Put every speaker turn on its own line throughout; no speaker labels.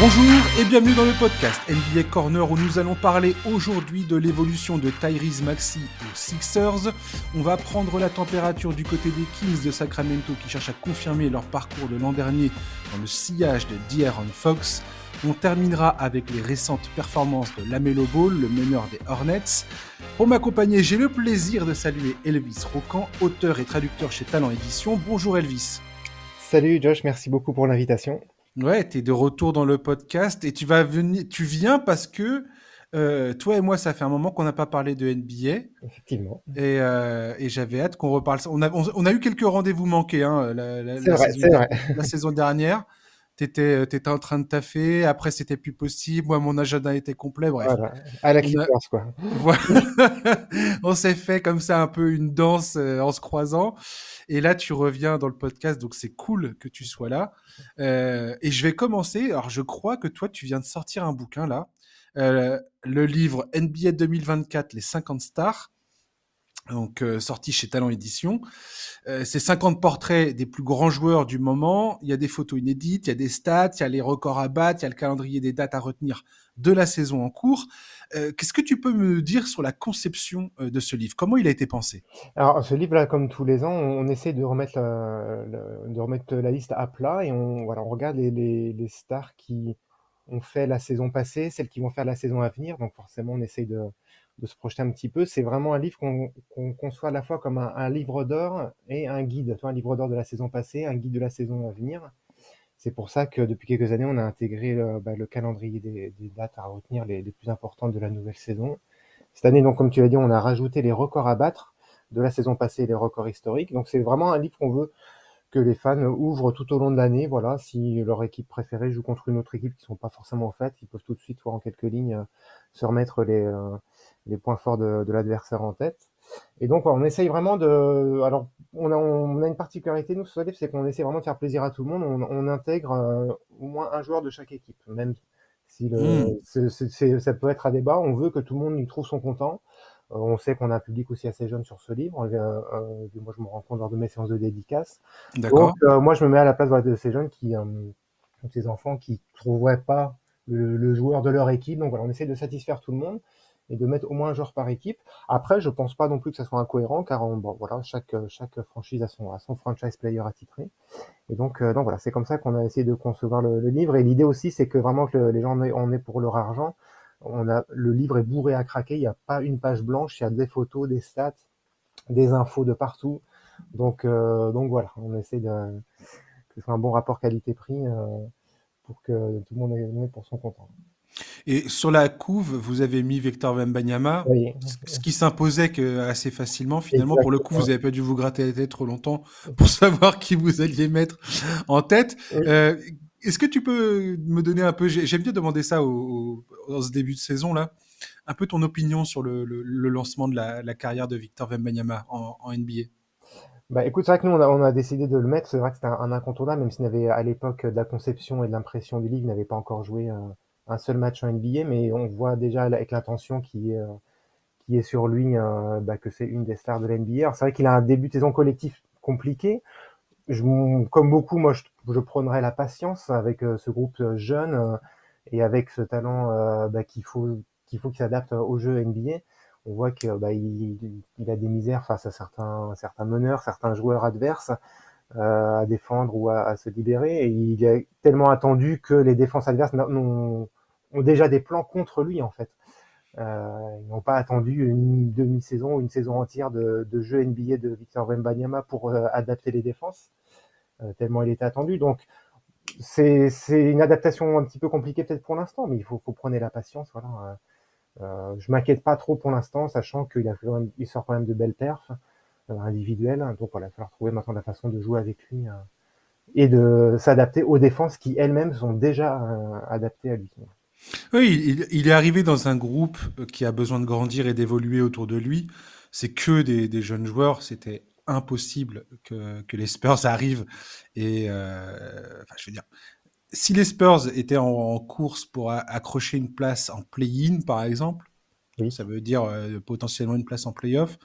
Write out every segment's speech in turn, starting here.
Bonjour et bienvenue dans le podcast NBA Corner où nous allons parler aujourd'hui de l'évolution de Tyrese Maxi aux Sixers. On va prendre la température du côté des Kings de Sacramento qui cherchent à confirmer leur parcours de l'an dernier dans le sillage de De'Aaron Fox. On terminera avec les récentes performances de Lamelo Ball, le meneur des Hornets. Pour m'accompagner, j'ai le plaisir de saluer Elvis Rocan, auteur et traducteur chez Talent Édition. Bonjour Elvis.
Salut Josh, merci beaucoup pour l'invitation.
Ouais, tu es de retour dans le podcast et tu vas venir, tu viens parce que euh, toi et moi, ça fait un moment qu'on n'a pas parlé de NBA.
Effectivement.
Et, euh, et j'avais hâte qu'on reparle. On a, on, a eu quelques rendez-vous manqués hein, la, la,
la, vrai,
saison,
vrai.
la, saison, dernière. Tu étais, étais, en train de taffer. Après, c'était plus possible. Moi, mon agenda était complet. Bref.
Voilà. À la Clippers, a... quoi.
Voilà. on s'est fait comme ça un peu une danse euh, en se croisant. Et là, tu reviens dans le podcast, donc c'est cool que tu sois là. Euh, et je vais commencer. Alors, je crois que toi, tu viens de sortir un bouquin là, euh, le livre NBA 2024, les 50 stars. Donc euh, sorti chez Talent Édition. Euh, c'est 50 portraits des plus grands joueurs du moment. Il y a des photos inédites, il y a des stats, il y a les records à battre, il y a le calendrier des dates à retenir de la saison en cours. Euh, Qu'est-ce que tu peux me dire sur la conception euh, de ce livre? Comment il a été pensé?
Alors ce livre-là, comme tous les ans, on, essaie de remettre, la, de remettre la liste à plat et on, voilà, on regarde les, les, les, stars qui ont fait la saison passée, celles qui vont faire la saison à venir. Donc forcément, on essaye de, de se projeter un petit peu. C'est vraiment un livre qu'on qu conçoit à la fois comme un, livre d'or et un guide. Un livre d'or de la saison passée, un guide de la saison à venir. C'est pour ça que depuis quelques années, on a intégré le, bah, le calendrier des, dates à retenir les, les, plus importantes de la nouvelle saison. Cette année, donc, comme tu l'as dit, on a rajouté les records à battre de la saison passée et les records historiques. Donc, c'est vraiment un livre qu'on veut que les fans ouvrent tout au long de l'année. Voilà, si leur équipe préférée joue contre une autre équipe qui ne sont pas forcément fait, ils peuvent tout de suite, voir en quelques lignes, euh, se remettre les, euh, les points forts de, de l'adversaire en tête. Et donc, on essaye vraiment de. Alors, on a, on a une particularité, nous, sur c'est qu'on essaie vraiment de faire plaisir à tout le monde. On, on intègre euh, au moins un joueur de chaque équipe, même si le, mmh. c est, c est, ça peut être à débat. On veut que tout le monde y trouve son content. Euh, on sait qu'on a un public aussi assez jeune sur ce livre. Euh, moi, je me rends compte lors de mes séances de dédicace. Donc, moi, je me mets à la place voilà, de ces jeunes qui, ces enfants qui trouveraient pas le, le, joueur de leur équipe. Donc, voilà, on essaie de satisfaire tout le monde et de mettre au moins un joueur par équipe. Après, je pense pas non plus que ça soit incohérent, car on, bon, voilà, chaque, chaque franchise a son, a son franchise player attitré. Et donc, euh, donc voilà, c'est comme ça qu'on a essayé de concevoir le, le livre. Et l'idée aussi, c'est que vraiment que le, les gens en aient, en aient, pour leur argent. On a, le livre est bourré à craquer. Il n'y a pas une page blanche. Il y a des photos, des stats, des infos de partout. Donc, euh, donc voilà, on essaie de que ce soit un bon rapport qualité-prix euh, pour que tout le monde ait pour son content.
Et sur la couve, vous avez mis Victor Wembanyama,
oui.
ce qui s'imposait assez facilement. Finalement, Exactement. pour le coup, vous n'avez pas dû vous gratter la tête trop longtemps pour savoir qui vous alliez mettre en tête. Oui. Euh, Est-ce que tu peux me donner un peu, j'aime bien demander ça au, au, dans ce début de saison là, un peu ton opinion sur le, le, le lancement de la, la, carrière de Victor Wembanyama en, en NBA
bah écoute, c'est vrai que nous on a, on a, décidé de le mettre, c'est vrai que c'était un, un, incontournable, même s'il n'avait à l'époque de la conception et de l'impression du livre, il n'avait pas encore joué euh, un seul match en NBA, mais on voit déjà avec l'intention qui est, euh, qui est sur lui euh, bah, que c'est une des stars de l'NBA. C'est vrai qu'il a un début de saison collectif compliqué. Comme beaucoup, moi, je, je prendrais la patience avec euh, ce groupe jeune et avec ce talent bah, qu'il faut qu'il faut qu'il s'adapte au jeu NBA. On voit qu'il bah, il, a des misères face à certains, certains meneurs, certains joueurs adverses. à défendre ou à, à, se libérer. Et il est tellement attendu que les défenses adverses n'ont ont déjà des plans contre lui en fait. Euh, ils n'ont pas attendu une demi-saison ou une saison entière de, de jeu NBA de Victor Wembanyama pour euh, adapter les défenses, euh, tellement il était attendu. Donc c'est une adaptation un petit peu compliquée peut-être pour l'instant, mais il faut, faut prendre la patience. Voilà. Euh, je m'inquiète pas trop pour l'instant, sachant qu'il sort quand même de belles perfs euh, individuelles. Donc voilà, il va falloir trouver maintenant la façon de jouer avec lui euh, et de s'adapter aux défenses qui elles-mêmes sont déjà adaptées à lui.
Oui, il, il, est arrivé dans un groupe euh, qui a besoin de grandir et d'évoluer autour de lui. C'est que des, des, jeunes joueurs. C'était impossible que, que, les Spurs arrivent. Et euh, enfin, je veux dire, si les Spurs étaient en, en course pour a, accrocher une place en play-in, par exemple, oui. ça veut dire euh, potentiellement une place en play-off.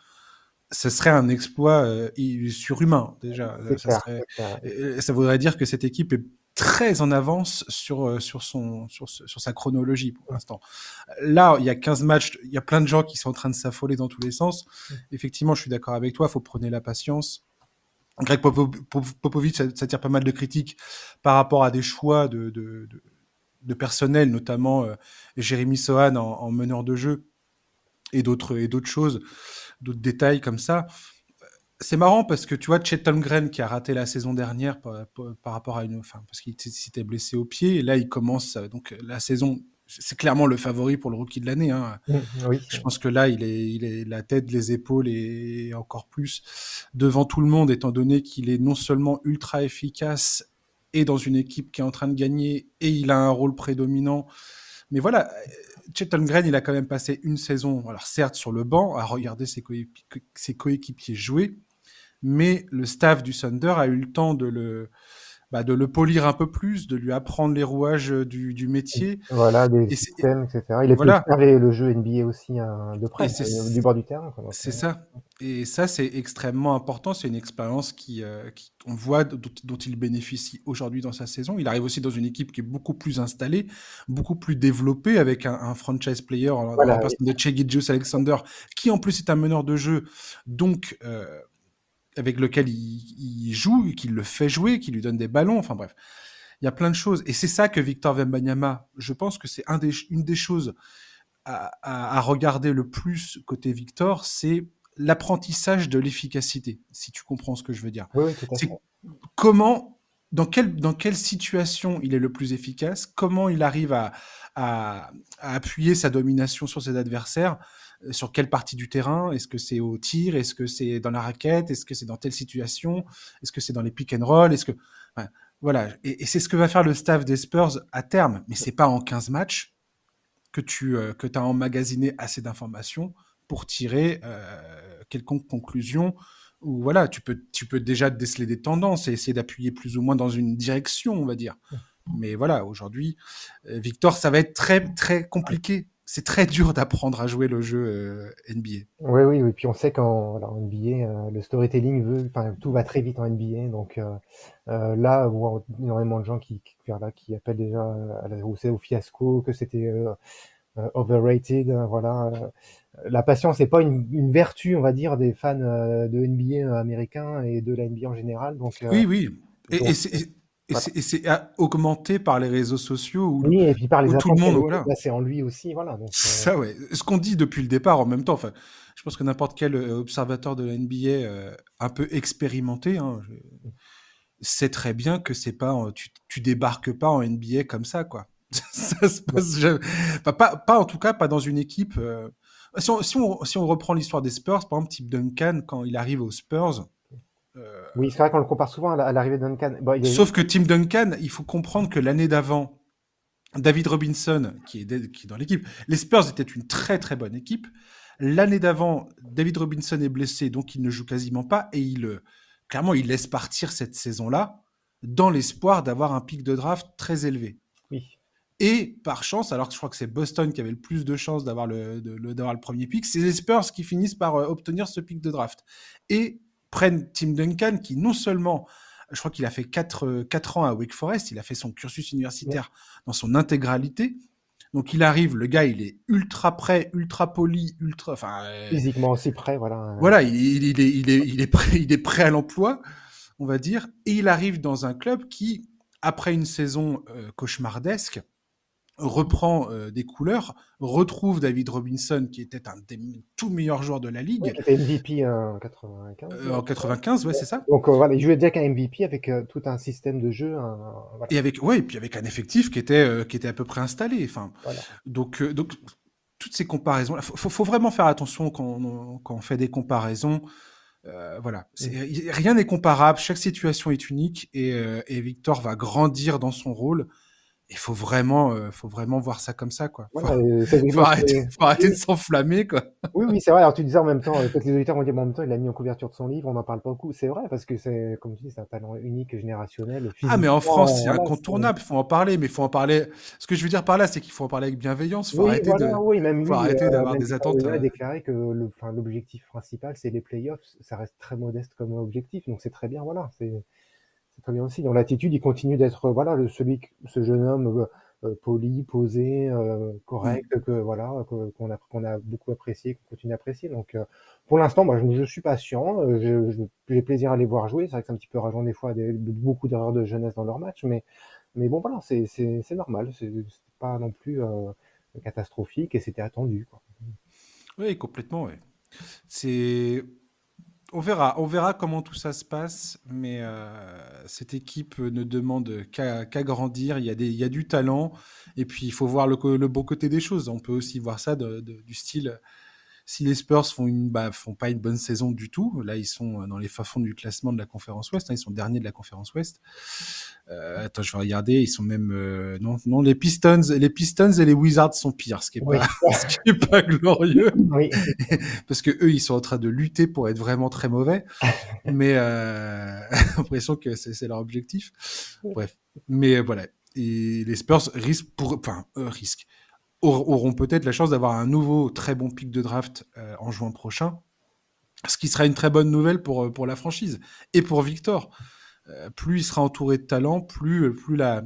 ce serait un exploit euh, surhumain déjà. Serait- ça voudrait dire que cette équipe est très en avance sur, euh, sur, son, sur, sa chronologie pour l'instant. Là, il y a 15 matchs, il y a plein de gens qui sont en train de s'affoler dans tous les sens. Effectivement, je suis d'accord avec toi, il faut prendre la patience. Greg Popo- Pop- Popovich ça- s'attire pas mal de critiques par rapport à des choix de, de, de, de personnel, notamment euh, Jérémy Sohan en, en meneur de jeu et d'autres et d'autres choses, d'autres détails comme ça. C'est marrant parce que tu vois Chet Holmgren qui a raté la saison dernière par, par- par rapport à une, enfin parce qu'il était- s'était blessé au pied et là il commence euh, donc la saison. C'est clairement le favori pour le rookie de l'année. Hein.
Mm, Oui,
Je pense que là, il est, il est la tête, les épaules et encore plus devant tout le monde, étant donné qu'il est non seulement ultra efficace et dans une équipe qui est en train de gagner et il a un rôle prédominant. Mais voilà, Chet Holmgren, il a quand même passé une saison, alors certes sur le banc, à regarder ses coéquipiers jouer, mais le staff du Thunder a eu le temps de le, bah, de le polir un peu plus, de lui apprendre les rouages du, du métier.
voilà, des
Et
systèmes, etc. Il a
voilà.
pu le jeu NBA aussi hein, de près, euh, du bord du terrain.
C'est
euh,
ça. Et ça, c'est extrêmement important. C'est une expérience qui, euh, qui- on voit dont, dont il bénéficie aujourd'hui dans sa saison. Il arrive aussi dans une équipe qui est beaucoup plus installée, beaucoup plus développée, avec un, un franchise player
Voilà,
en personne de Chegidius Alexander, qui en plus est un meneur de jeu, donc euh, avec lequel il, il joue, qu'il le fait jouer, qui lui donne des ballons. Enfin bref, il y a plein de choses. Et c'est ça que Victor Wembanyama, je pense que c'est un des, une des choses à, à- à regarder le plus côté Victor, c'est l'apprentissage de l'efficacité, si tu comprends ce que je veux dire.
Oui, oui, tout à
C'est comment, dans quelle, dans quelle situation il est le plus efficace, comment il arrive à, appuyer sa domination sur ses adversaires, sur quelle partie du terrain, est-ce que c'est au tir, est-ce que c'est dans la raquette, est-ce que c'est dans telle situation, est-ce que c'est dans les pick and roll, est-ce que... enfin, voilà, et, et c'est ce que va faire le staff des Spurs à terme, mais c'est pas en 15 matchs que tu euh, que as emmagasiné assez d'informations pour tirer euh, quelconque conclusion ou voilà, tu peux, tu peux déjà déceler des tendances et essayer d'appuyer plus ou moins dans une direction, on va dire. Mais voilà, aujourd'hui, euh, Victor, ça va être très, très compliqué. C'est très dur d'apprendre à jouer le jeu euh, NBA.
Oui, oui, oui. Puis on sait qu'en NBA, euh, le storytelling veut, enfin, tout va très vite en NBA. Donc euh, euh, là, on voit énormément de gens qui, qui, voilà, qui appellent déjà à la, au, au fiasco, que c'était euh, euh, overrated. euh, voilà. Euh, La patience n'est pas une, une vertu, on va dire, des fans euh, de NBA américains et de la NBA en général. Donc, euh,
Oui, oui. Et,
donc,
et
voilà.
c'est- et c'est a- augmenté par les réseaux sociaux où,
Oui, et puis par les
où tout le monde, voilà.
placer en lui aussi, voilà. Donc, euh,
Ça, ouais. Ce qu'on dit depuis le départ, en même temps, enfin, je pense que n'importe quel euh, observateur de la NBA euh, un peu expérimenté hein, je- sait très bien que c'est pas, en- tu, tu débarques pas en NBA comme ça, quoi. ça se passe jamais. Enfin, pas, pas en tout cas, pas dans une équipe. euh, Si, on, si, on, si on reprend l'histoire des Spurs, par exemple, type Duncan, quand il arrive aux Spurs. Euh,
oui, c'est vrai qu'on le compare souvent à la- à l'arrivée de Duncan. Bon, il est-
Sauf que Tim Duncan, il faut comprendre que l'année d'avant, David Robinson, qui est, qui est dans l'équipe, les Spurs étaient une très très bonne équipe. L'année d'avant, David Robinson est blessé, donc il ne joue quasiment pas et il euh, clairement il laisse partir cette saison-là dans l'espoir d'avoir un pic de draft très élevé.
oui.
Et par chance, alors que je crois que c'est Boston qui avait le plus de chances d'avoir le, le- le premier pic, c'est les Spurs qui finissent par euh, obtenir ce pic de draft. Et prennent Tim Duncan, qui non seulement, je crois qu'il a fait 4, ans à Wake Forest, il a fait son cursus universitaire dans son intégralité. Donc il arrive, le gars, il est ultra prêt, ultra poli, ultra... Enfin, euh,
Physiquement aussi prêt, voilà.
voilà, il, il- il est, il, est, il, est prêt, il est prêt à l'emploi, on va dire, et il arrive dans un club qui, après une saison euh, cauchemardesque, reprend euh, des couleurs, retrouve David Robinson, qui était un des tout meilleurs joueurs de la
Ouais,
ligue,
qui était MVP en 95.
euh, en 95, ouais, c'est ça.
Donc euh, voilà, il jouait déjà qu'un MVP avec euh, tout un système de jeu. un- voilà.
Et avec, ouais, et puis avec un effectif qui était, euh, qui était à peu près installé. Enfin,
Voilà.
donc, euh, donc toutes ces comparaisons, il faut, vraiment faire attention quand on, quand on fait des comparaisons. Euh, voilà, y- rien n'est comparable, chaque situation est unique et, euh, et Victor va grandir dans son rôle. Il faut vraiment, euh, faut vraiment voir ça comme ça, quoi. Faut,
Ouais, c'est
faut arrêter, faut arrêter de s'enflammer, quoi.
Oui, oui, c'est vrai. Alors tu disais en même temps, euh, peut-être les auditeurs vont dire, en même temps, il l'a mis en couverture de son livre, on n'en parle pas beaucoup. C'est vrai, parce que c'est, comme tu dis, c'est un talent unique, générationnel.
Ah, mais en France, c'est incontournable. Il faut en parler, mais il faut en parler. Ce que je veux dire par là, c'est qu'il faut en parler avec bienveillance. Il faut
Oui,
arrêter de,
voilà, oui, même
faut
lui,
arrêter
euh,
d'avoir des attentes.
Leroy a
euh,
déclaré que le, enfin, l'objectif principal, c'est les playoffs. Ça reste très modeste comme objectif, donc c'est très bien, voilà. C'est, c'est très bien aussi. Dans l'attitude, il continue d'être, voilà, le, celui, ce jeune homme euh, euh, poli, posé, euh,
mm.
correct, que voilà, qu'on a, qu'on a beaucoup apprécié, qu'on continue d'apprécier. Donc, euh, pour l'instant, moi, je, je suis patient. euh, je- je- j'ai plaisir à les voir jouer. C'est vrai que c'est un petit peu rageant des fois, des, beaucoup d'erreurs de jeunesse dans leur match, mais, mais bon, voilà, c'est, c'est, normal. C'est, c'est pas non plus euh, catastrophique et c'était attendu, quoi.
Oui, complètement, oui. C'est, on verra, on verra comment tout ça se passe, mais euh, cette équipe ne demande qu'à grandir. Il y a des, il y a du talent, et puis il faut voir le, bon côté des choses. On peut aussi voir ça du style. Si les Spurs font une, bah, font pas une bonne saison du tout, là ils sont dans les fins fonds du classement de la conférence Ouest, hein, ils sont derniers de la conférence Ouest. Euh, attends, je vais regarder, ils sont même euh, non, non les Pistons, les Pistons et les Wizards sont pires, ce qui est
Oui,
pas, ce qui est pas glorieux,
oui,
parce que eux ils sont en train de lutter pour être vraiment très mauvais, mais euh, j'ai l'impression que c'est leur objectif. Bref, mais voilà, et les Spurs risquent pour, enfin euh, risquent auront peut-être la chance d'avoir un nouveau très bon pic de draft euh, en juin prochain, ce qui sera une très bonne nouvelle pour, euh, pour la franchise et pour Victor. Euh, plus il sera entouré de talent, plus, plus, la,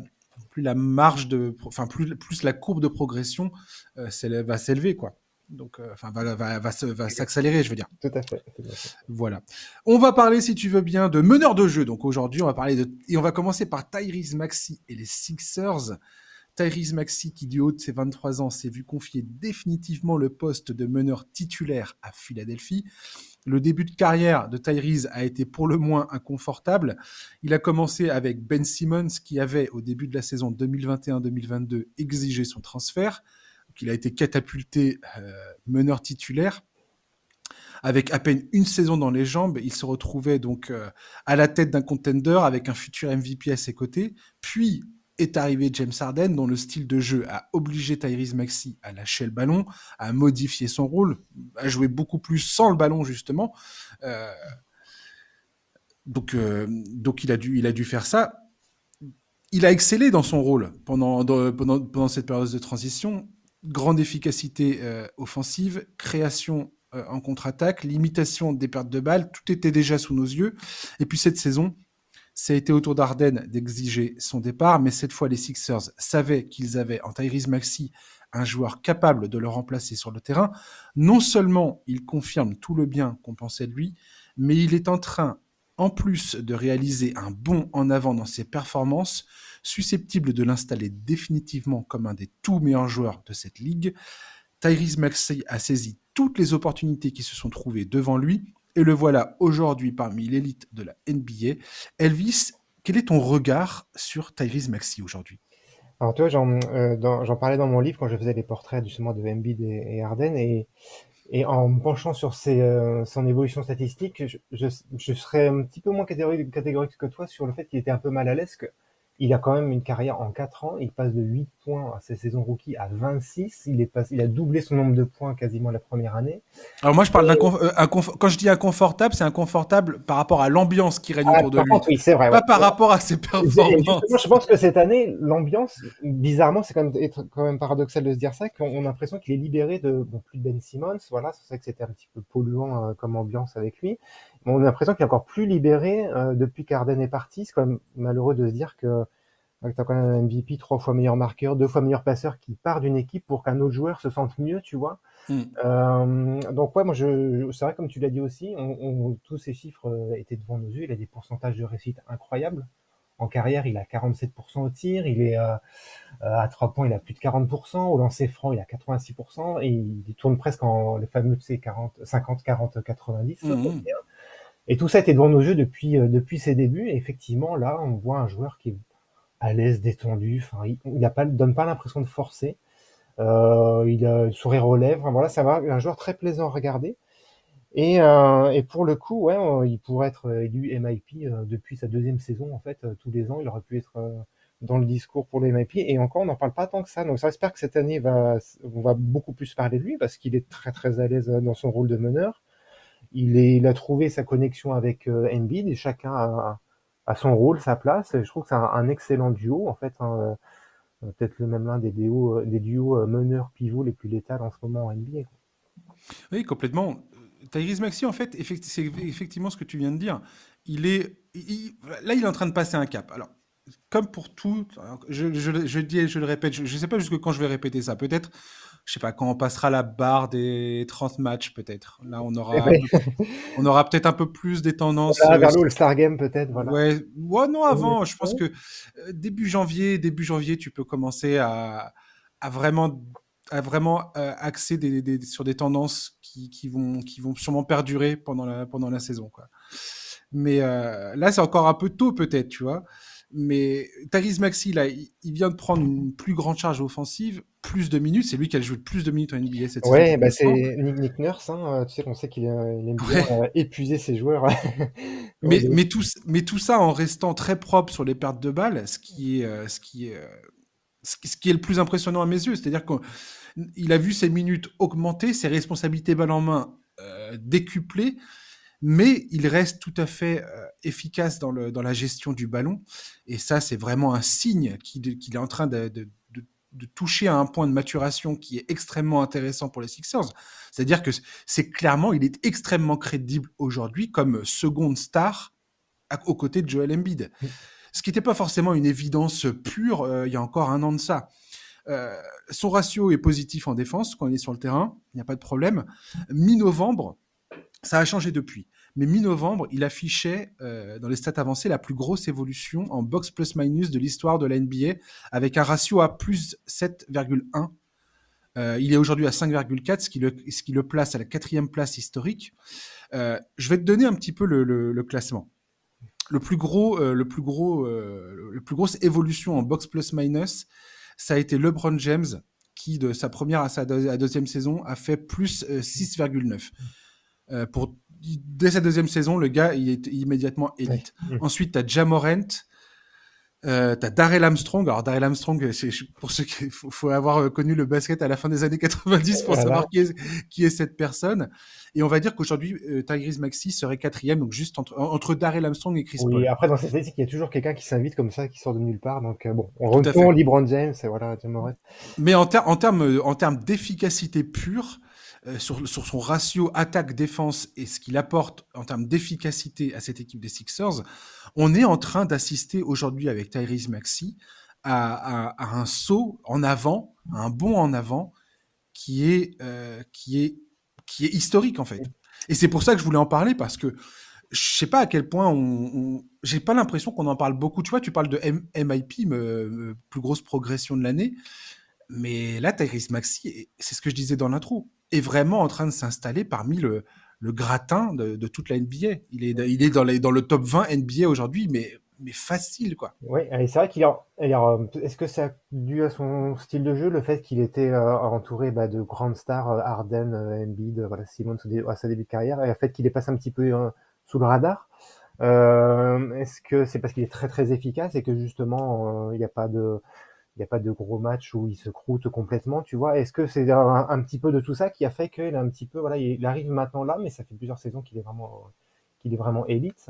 plus la marge de, enfin plus, plus la courbe de progression euh, va s'élever quoi. Donc, enfin, va, va, va, s'accélérer, je veux dire.
tout à fait. tout à fait.
Voilà. On va parler, si tu veux bien, de meneur de jeu. Donc aujourd'hui, on va parler de, et on va commencer par Tyrese Maxey et les Sixers. Tyrese Maxey, qui du haut de ses 23 ans, s'est vu confier définitivement le poste de meneur titulaire à Philadelphie. Le début de carrière de Tyrese a été pour le moins inconfortable. Il a commencé avec Ben Simmons, qui avait, au début de la saison 2021-2022, exigé son transfert. Donc, il a été catapulté euh, meneur titulaire. Avec à peine une saison dans les jambes, il se retrouvait donc euh, à la tête d'un contender avec un futur MVP à ses côtés. Puis est arrivé James Harden, dont le style de jeu a obligé Tyrese Maxey à lâcher le ballon, à modifier son rôle, à jouer beaucoup plus sans le ballon justement. Euh, donc, euh, donc il a dû, il a dû faire ça. Il a excellé dans son rôle pendant, pendant, pendant cette période de transition. Grande efficacité euh, offensive, création en contre-attaque, limitation des pertes de balles, tout était déjà sous nos yeux. Et puis cette saison, ça a été au tour d'Arden d'exiger son départ, mais cette fois les Sixers savaient qu'ils avaient en Tyrese Maxey un joueur capable de le remplacer sur le terrain. Non seulement il confirme tout le bien qu'on pensait de lui, mais il est en train, en plus de réaliser un bond en avant dans ses performances, susceptible de l'installer définitivement comme un des tout meilleurs joueurs de cette ligue. Tyrese Maxey a saisi toutes les opportunités qui se sont trouvées devant lui et le voilà aujourd'hui parmi l'élite de la NBA. Elvis, quel est ton regard sur Tyrese Maxey aujourd'hui?
Alors, tu vois, j'en euh, j'en parlais dans mon livre quand je faisais les portraits justement de Embiid et, et Harden et, en me penchant sur euh, son évolution statistique, je, serais un petit peu moins catégorique, que toi sur le fait qu'il était un peu mal à l'aise, il a quand même une carrière en 4 ans, il passe de 8 points à sa saison rookie à 26, il, est passé, il a doublé son nombre de points quasiment la première année.
Alors moi je parle d'un euh, inconf- quand je dis inconfortable, c'est inconfortable par rapport à l'ambiance qui règne
Ah,
autour de lui,
contre, oui, c'est vrai.
pas
ouais.
par rapport à ses performances.
je pense que cette année, l'ambiance, bizarrement, c'est quand même, quand même paradoxal de se dire ça, qu'on a l'impression qu'il est libéré de, bon, plus de Ben Simmons, voilà, c'est vrai que c'était un petit peu polluant euh, comme ambiance avec lui, on a l'impression qu'il est encore plus libéré euh, depuis qu'Arden est parti. C'est quand même malheureux de se dire que tu as quand même un MVP trois fois meilleur marqueur, deux fois meilleur passeur qui part d'une équipe pour qu'un autre joueur se sente mieux, tu vois.
Mm.
Euh, donc ouais, moi je, c'est vrai comme tu l'as dit aussi, on, on- tous ces chiffres euh, étaient devant nos yeux. Il a des pourcentages de réussite incroyables. En carrière, il a 47% au tir, il est euh, euh, à 3 points, il a plus de 40%, au lancer franc, il a 86%, et il tourne presque en le fameux tu sais, 40, 50, 40, 90.
Mhm.
Et tout ça était devant nos yeux depuis, euh, depuis ses débuts, et effectivement, là, on voit un joueur qui est à l'aise, détendu, enfin, il, a pas, donne pas l'impression de forcer, euh, il a le sourire aux lèvres, voilà, ça va, un joueur très plaisant à regarder. Et, euh, et pour le coup, ouais, il pourrait être euh, élu MIP euh, depuis sa deuxième saison. En fait, tous les ans, il aurait pu être dans le discours pour le MIP. Et encore, on n'en parle pas tant que ça. Donc, j'espère que cette année, on va beaucoup plus parler de lui parce qu'il est très, très à l'aise dans son rôle de meneur. Il, a trouvé sa connexion avec euh, Embiid et chacun a, son rôle, sa place. Je trouve que c'est un, excellent duo, en fait. Hein, euh, peut-être le même l'un des duos, des duos meneurs pivots les plus létals en ce moment en NBA.
Oui, complètement. Tyrese Maxi, en fait, c'est effectivement ce que tu viens de dire. Il est, là, il est en train de passer un cap. Alors, comme pour tout, je, je le répète, je ne sais pas jusque quand je vais répéter ça. Peut-être, je sais pas, quand on passera la barre des 30 matchs, peut-être. Là, on aura, on aura peut-être un peu plus des tendances.
Voilà, vers le Star Game, peut-être. Voilà.
Ouais, ouais, non, avant. Je pense que euh, début janvier, début janvier, tu peux commencer à, à vraiment à vraiment euh, axer des, des, sur des tendances qui, qui, vont, qui vont sûrement perdurer pendant la, pendant la saison. Quoi. Mais euh, là, c'est encore un peu tôt peut-être, tu vois. Mais Tyrese Maxi, là, il, vient de prendre une plus grande charge offensive, plus de minutes. C'est lui qui a joué plus de minutes en NBA cette
ouais, saison. Bah c'est Nick, Nurse. Hein, tu sais qu'on sait qu'il aime bien euh, épuiser ses joueurs.
mais, mais, tout, mais tout ça en restant très propre sur les pertes de balles, ce qui est, ce qui est ce qui est le plus impressionnant à mes yeux. C'est-à-dire qu'il a vu ses minutes augmenter, ses responsabilités balle en main euh, décuplées, mais il reste tout à fait euh, efficace dans, le, dans la gestion du ballon. Et ça, c'est vraiment un signe qu'il est en train de, de, de, toucher à un point de maturation qui est extrêmement intéressant pour les Sixers. C'est-à-dire que c'est clairement, il est extrêmement crédible aujourd'hui comme seconde star aux côtés de Joel Embiid ce qui n'était pas forcément une évidence pure euh, il y a encore un an de ça. Euh, son ratio est positif en défense quand il est sur le terrain, il n'y a pas de problème. Mi-novembre, ça a changé depuis. Mais mi-novembre, il affichait euh, dans les stats avancées la plus grosse évolution en box plus minus de l'histoire de la NBA avec un ratio à plus 7,1. il est aujourd'hui à 5,4, ce, qui le, place à la quatrième place historique. je vais te donner un petit peu le classement le plus gros, euh, le plus gros, euh, le plus grosse évolution en box plus minus, ça a été LeBron James qui de sa première à sa deuxième saison a fait plus 6,9. Euh, pour dès sa deuxième saison, le gars il est immédiatement élite. Ensuite, tu as Jamorant euh, t'as Darrell Armstrong. Alors Darrell Armstrong, c'est pour ceux qui faut, faut, avoir euh, connu le basket à la fin des années 90 pour savoir qui est, qui est, cette personne. Et on va dire qu'aujourd'hui, euh, Tyrese Maxi serait quatrième, donc juste entre, entre Darrell Armstrong et Chris oui, Paul.
Après, dans ces statistiques, il y a toujours quelqu'un qui s'invite comme ça, qui sort de nulle part. Donc euh, bon, on retourne LeBron James, et voilà,
Mais en, ter en termes en termes d'efficacité pure, euh, sur, son ratio attaque-défense et ce qu'il apporte en termes d'efficacité à cette équipe des Sixers, on est en train d'assister aujourd'hui avec Tyrese Maxi à, un saut en avant, un bond en avant qui est, euh, qui est, qui est historique en fait. Et c'est pour ça que je voulais en parler parce que je sais pas à quel point on, j'ai pas l'impression qu'on en parle beaucoup. Tu vois, tu parles de MIP, plus grosse progression de l'année. Mais là, Tyrese Maxi, c'est ce que je disais dans l'intro, est vraiment en train de s'installer parmi le, gratin de, toute la NBA. Il est, dans, le top 20 NBA aujourd'hui, mais, facile, quoi.
Oui, c'est vrai qu'il a. Est-ce que c'est dû à son style de jeu, le fait qu'il était euh, entouré bah, de grandes stars, euh, Harden, euh, Embiid, voilà, Simon à sa début de carrière, et le fait qu'il est passé un petit peu sous le radar Est-ce que c'est parce qu'il est très très efficace et que justement il n'y a pas de il n'y a pas de gros match où il se croûte complètement, tu vois. Est-ce que c'est un, petit peu de tout ça qui a fait qu'il est un petit peu, voilà, il arrive maintenant là, mais ça fait plusieurs saisons qu'il est vraiment, qu'il est vraiment élite.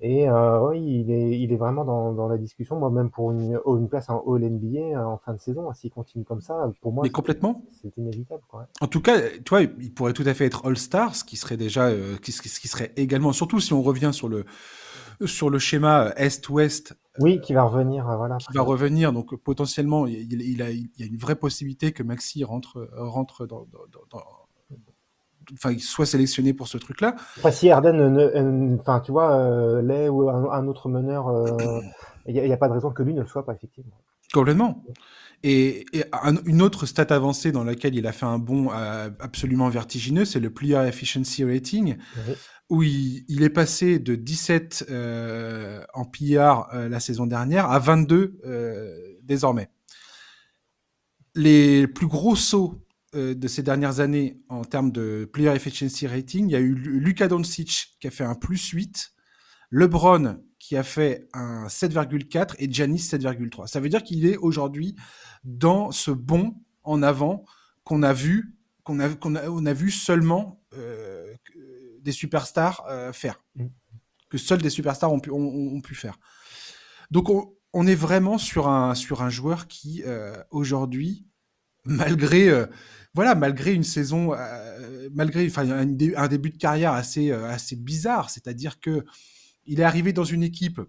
Et euh, oui, il est, il est vraiment dans, dans la discussion. Moi, même pour une, une place en All NBA en fin de saison, s'il continue comme ça, pour moi,
mais complètement,
c'est inévitable. Quoi.
En tout cas, tu vois, il pourrait tout à fait être All Star, ce qui serait déjà, euh, qui, qui serait également, surtout si on revient sur le sur le schéma Est-Ouest.
Oui, qui va revenir, euh, voilà.
Qui va revenir, donc potentiellement, il, il, a, il, y a une vraie possibilité que Maxi rentre, rentre dans, dans, enfin, soit sélectionné pour ce truc-là.
Enfin, si Erden, enfin, tu vois, euh, l'est ou un, autre meneur, euh, il n'y a, pas de raison que lui ne le soit pas, effectivement.
Complètement. Et, une autre stat avancée dans laquelle il a fait un bond absolument vertigineux, c'est le Player Efficiency Rating. Où il, est passé de 17 euh, en PR euh, la saison dernière à 22 euh, désormais. Les plus gros sauts de ces dernières années en termes de player efficiency rating, il y a eu Luka Doncic qui a fait un plus 8, LeBron qui a fait un 7,4 et Giannis 7,3. Ça veut dire qu'il est aujourd'hui dans ce bond en avant qu'on a vu, qu'on a, qu'on a, on a vu seulement euh, des superstars euh, faire,
Mm.
que seuls des superstars ont pu, ont, ont pu faire. Donc on, on est vraiment sur un, sur un joueur qui euh, aujourd'hui, malgré voilà, malgré une saison, malgré enfin un, dé- un début de carrière assez assez bizarre, c'est-à-dire que il est arrivé dans une équipe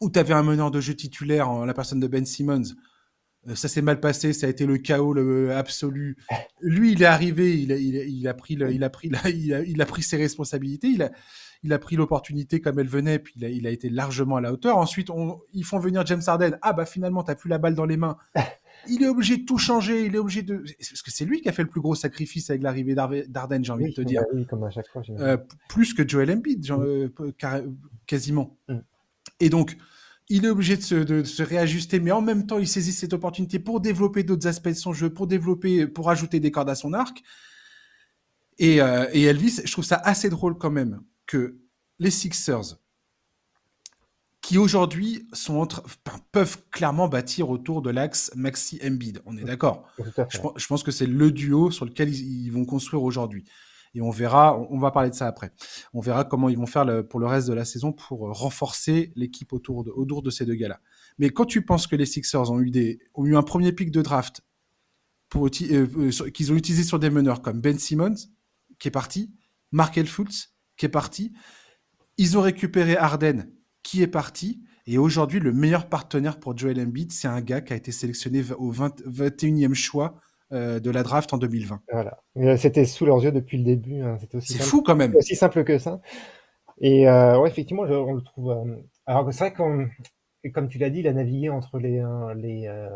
où tu avais un meneur de jeu titulaire en la personne de Ben Simmons. Euh, Ça s'est mal passé, ça a été le chaos le absolu. Lui, il est arrivé, il a, il a, il a pris, le- il a pris, la- il a, il a pris ses responsabilités, il a, il a pris l'opportunité comme elle venait, puis il a, il a été largement à la hauteur. Ensuite, on, ils font venir James Harden. Ah bah finalement, t'as plus la balle dans les mains. Il est obligé de tout changer, il est obligé de. Parce que c'est lui qui a fait le plus gros sacrifice avec l'arrivée d'Harden, j'ai envie
Oui,
de te dire.
oui, comme à chaque fois. j'imagine.
Euh, plus que Joel Embiid, genre, euh, p- car- quasiment.
Mm.
Et donc, il est obligé de se, de- de se réajuster, mais en même temps, il saisit cette opportunité pour développer d'autres aspects de son jeu, pour développer, pour ajouter des cordes à son arc. Et, euh, et Elvis, je trouve ça assez drôle quand même que les Sixers, qui aujourd'hui sont entre, enfin, peuvent clairement bâtir autour de l'axe Maxi Embiid. On est d'accord.
Tout à
Je, pense que c'est le duo sur lequel ils, ils vont construire aujourd'hui. Et on verra, on, va parler de ça après. On verra comment ils vont faire pour le reste de la saison pour euh, renforcer l'équipe autour de, ces deux gars-là. Mais quand tu penses que les Sixers ont eu, un premier pick de draft pour, euh, euh, qu'ils ont utilisé sur des meneurs comme Ben Simmons, qui est parti, Markel Fultz, qui est parti, ils ont récupéré Harden, qui est parti, et aujourd'hui, le meilleur partenaire pour Joel Embiid, c'est un gars qui a été sélectionné au 20 21e choix de la draft en 2020.
Voilà. Euh, C'était sous leurs yeux depuis le début. hein.
C'est
simple,
fou quand même.
aussi simple que ça. Et euh, ouais, effectivement, je- on le trouve. euh, alors c'est vrai qu'on, et comme tu l'as dit, il a navigué entre les, euh, les, euh,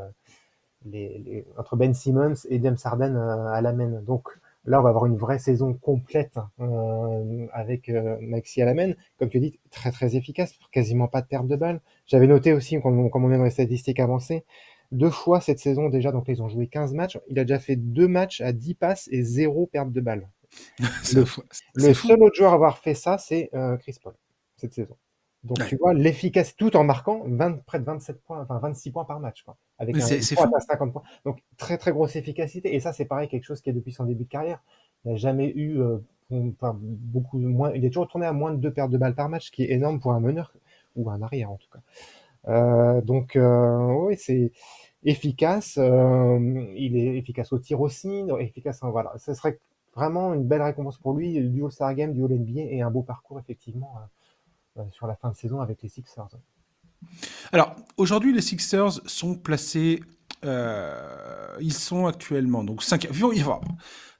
les, les- entre Ben Simmons et James Harden euh, à la main. Donc là, on va avoir une vraie saison complète euh, avec euh, Maxi à la main. Comme tu dis, très très efficace, quasiment pas de perte de balle. J'avais noté aussi, comme on, comme on est dans les statistiques avancées, deux fois cette saison déjà, donc ils ont joué 15 matchs. Il a déjà fait deux matchs à 10 passes et zéro perte de balle. Le
fou.
seul autre joueur à avoir fait ça, c'est euh, Chris Paul, cette saison. Donc
Ouais.
tu vois, l'efficacité, tout en marquant 20, près de 27 points, enfin 26 points par match, quoi. Avec
Mais
un
c'est- c'est
poids
fou.
à 50 points. Donc très très grosse efficacité. Et ça, c'est pareil, quelque chose qui est depuis son début de carrière. Il n'a jamais eu, euh, enfin, beaucoup moins, il est toujours tourné à moins de deux pertes de balles par match, ce qui est énorme pour un meneur, ou un arrière en tout cas. Euh, donc euh, oui, c'est efficace. euh, il est efficace au tir aussi, efficace voilà. Ce serait vraiment une belle récompense pour lui, du All-Star Game, du All-NBA et un beau parcours effectivement sur la fin de saison avec les Sixers.
Alors, aujourd'hui, les Sixers sont placés. ils sont actuellement. Donc, 5.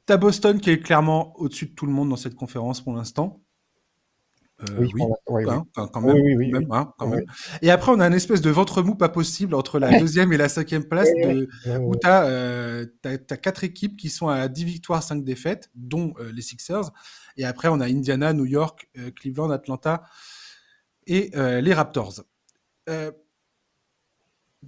T'as Boston qui est clairement au-dessus de tout le monde dans cette conférence pour l'instant. Euh, oui, hein, quand, quand même.
Oui,
quand même. Et après, on a un espèce de ventre mou pas possible entre la deuxième et la cinquième place de, où tu as, euh, quatre équipes qui sont à 10 victoires, 5 défaites, dont euh, les Sixers. Et après, on a Indiana, New York, euh, Cleveland, Atlanta et les Raptors.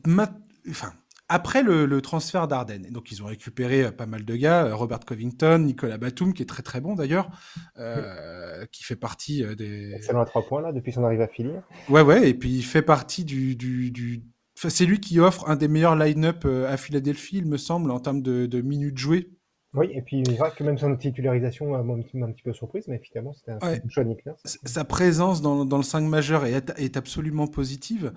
Ma- enfin, après le, le transfert d'Arden, donc ils ont récupéré euh, pas mal de gars, euh, Robert Covington, Nicolas Batum, qui est très très bon d'ailleurs, euh, qui fait partie des,
Excellent à trois points là, depuis son arrivée à Philly.
Ouais, ouais, et puis il fait partie du. du, du... Enfin, c'est lui qui offre un des meilleurs line-up à Philadelphie, il me semble, en termes de, de minutes jouées.
Oui, et puis c'est vrai que même son titularisation m'a un, petit- m'a un petit peu surprise, mais finalement c'était un
Ouais.
choix Nick Nurse.
Sa présence dans, dans le 5 majeur est, est absolument positive.